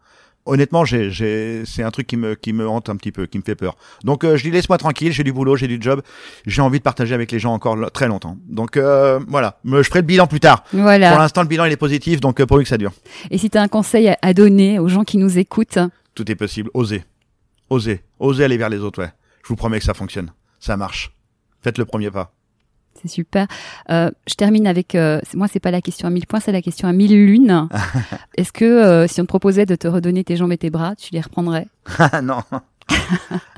Honnêtement, j'ai, j'ai, c'est un truc qui me, qui me hante un petit peu, qui me fait peur. Donc, euh, je dis, laisse-moi tranquille, j'ai du boulot, j'ai du job, j'ai envie de partager avec les gens encore très longtemps. Donc, euh, voilà. Je ferai le bilan plus tard. Pour Voilà. l'instant, le bilan, il est positif, donc, euh, pourvu que ça dure. Et si tu as un conseil à, à donner aux gens qui nous écoutent, Tout est possible. Osez. Osez. Osez aller vers les autres, ouais. Je vous promets que ça fonctionne. Ça marche. Faites le premier pas. C'est super. Euh, je termine avec, euh, moi c'est pas la question à 1000 points, c'est la question à 1000 lunes. Est-ce que euh, si on te proposait de te redonner tes jambes et tes bras, tu les reprendrais? Ah non.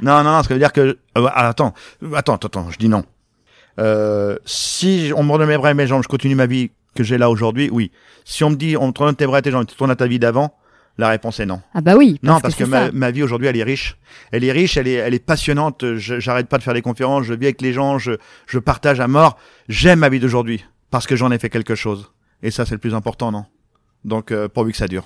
non, non, non, ça veut dire que... euh, attends, attends, attends, je dis non. Si on me redonne mes bras et mes jambes, je continue ma vie que j'ai là aujourd'hui, oui. Si on me dit, on te redonne tes bras et tes jambes, tu tournes à ta vie d'avant, la réponse est non. Ah bah oui. Non, parce que, ma, vie aujourd'hui, elle est riche. Elle est riche, elle est, elle est passionnante. J'arrête pas de faire des conférences, je vis avec les gens, je, je partage à mort. J'aime ma vie d'aujourd'hui parce que j'en ai fait quelque chose. Et ça, c'est le plus important, non? Donc, euh, pourvu que ça dure.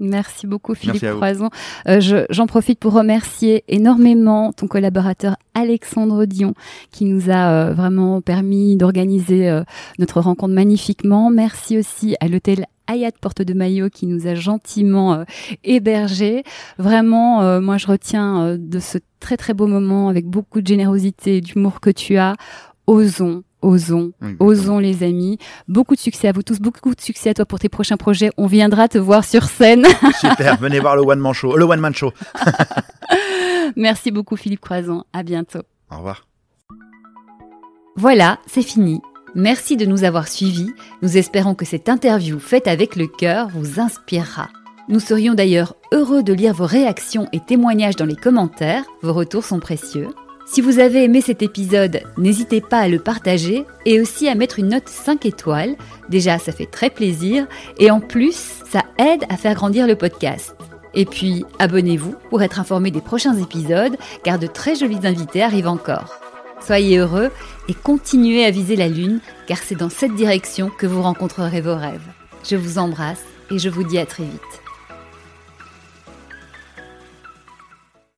Merci beaucoup Philippe. Croison. Euh, je- J'en profite pour remercier énormément ton collaborateur Alexandre Dion qui nous a euh, vraiment permis d'organiser euh, notre rencontre magnifiquement. Merci aussi à l'hôtel Hayat Porte de Maillot qui nous a gentiment euh, hébergés. Vraiment, euh, moi je retiens euh, de ce très très beau moment avec beaucoup de générosité et d'humour que tu as. Osons, osons, Osons les amis. Beaucoup de succès à vous tous, beaucoup de succès à toi pour tes prochains projets. On viendra te voir sur scène. Super, venez voir le One Man Show. Le One Man Show. Merci beaucoup Philippe Croison. À bientôt. Au revoir. Voilà, c'est fini. Merci de nous avoir suivis. Nous espérons que cette interview faite avec le cœur vous inspirera. Nous serions d'ailleurs heureux de lire vos réactions et témoignages dans les commentaires. Vos retours sont précieux. Si vous avez aimé cet épisode, n'hésitez pas à le partager et aussi à mettre une note 5 étoiles. Déjà, ça fait très plaisir et en plus, ça aide à faire grandir le podcast. Et puis, abonnez-vous pour être informé des prochains épisodes car de très jolis invités arrivent encore. Soyez heureux et continuez à viser la Lune car c'est dans cette direction que vous rencontrerez vos rêves. Je vous embrasse et je vous dis à très vite.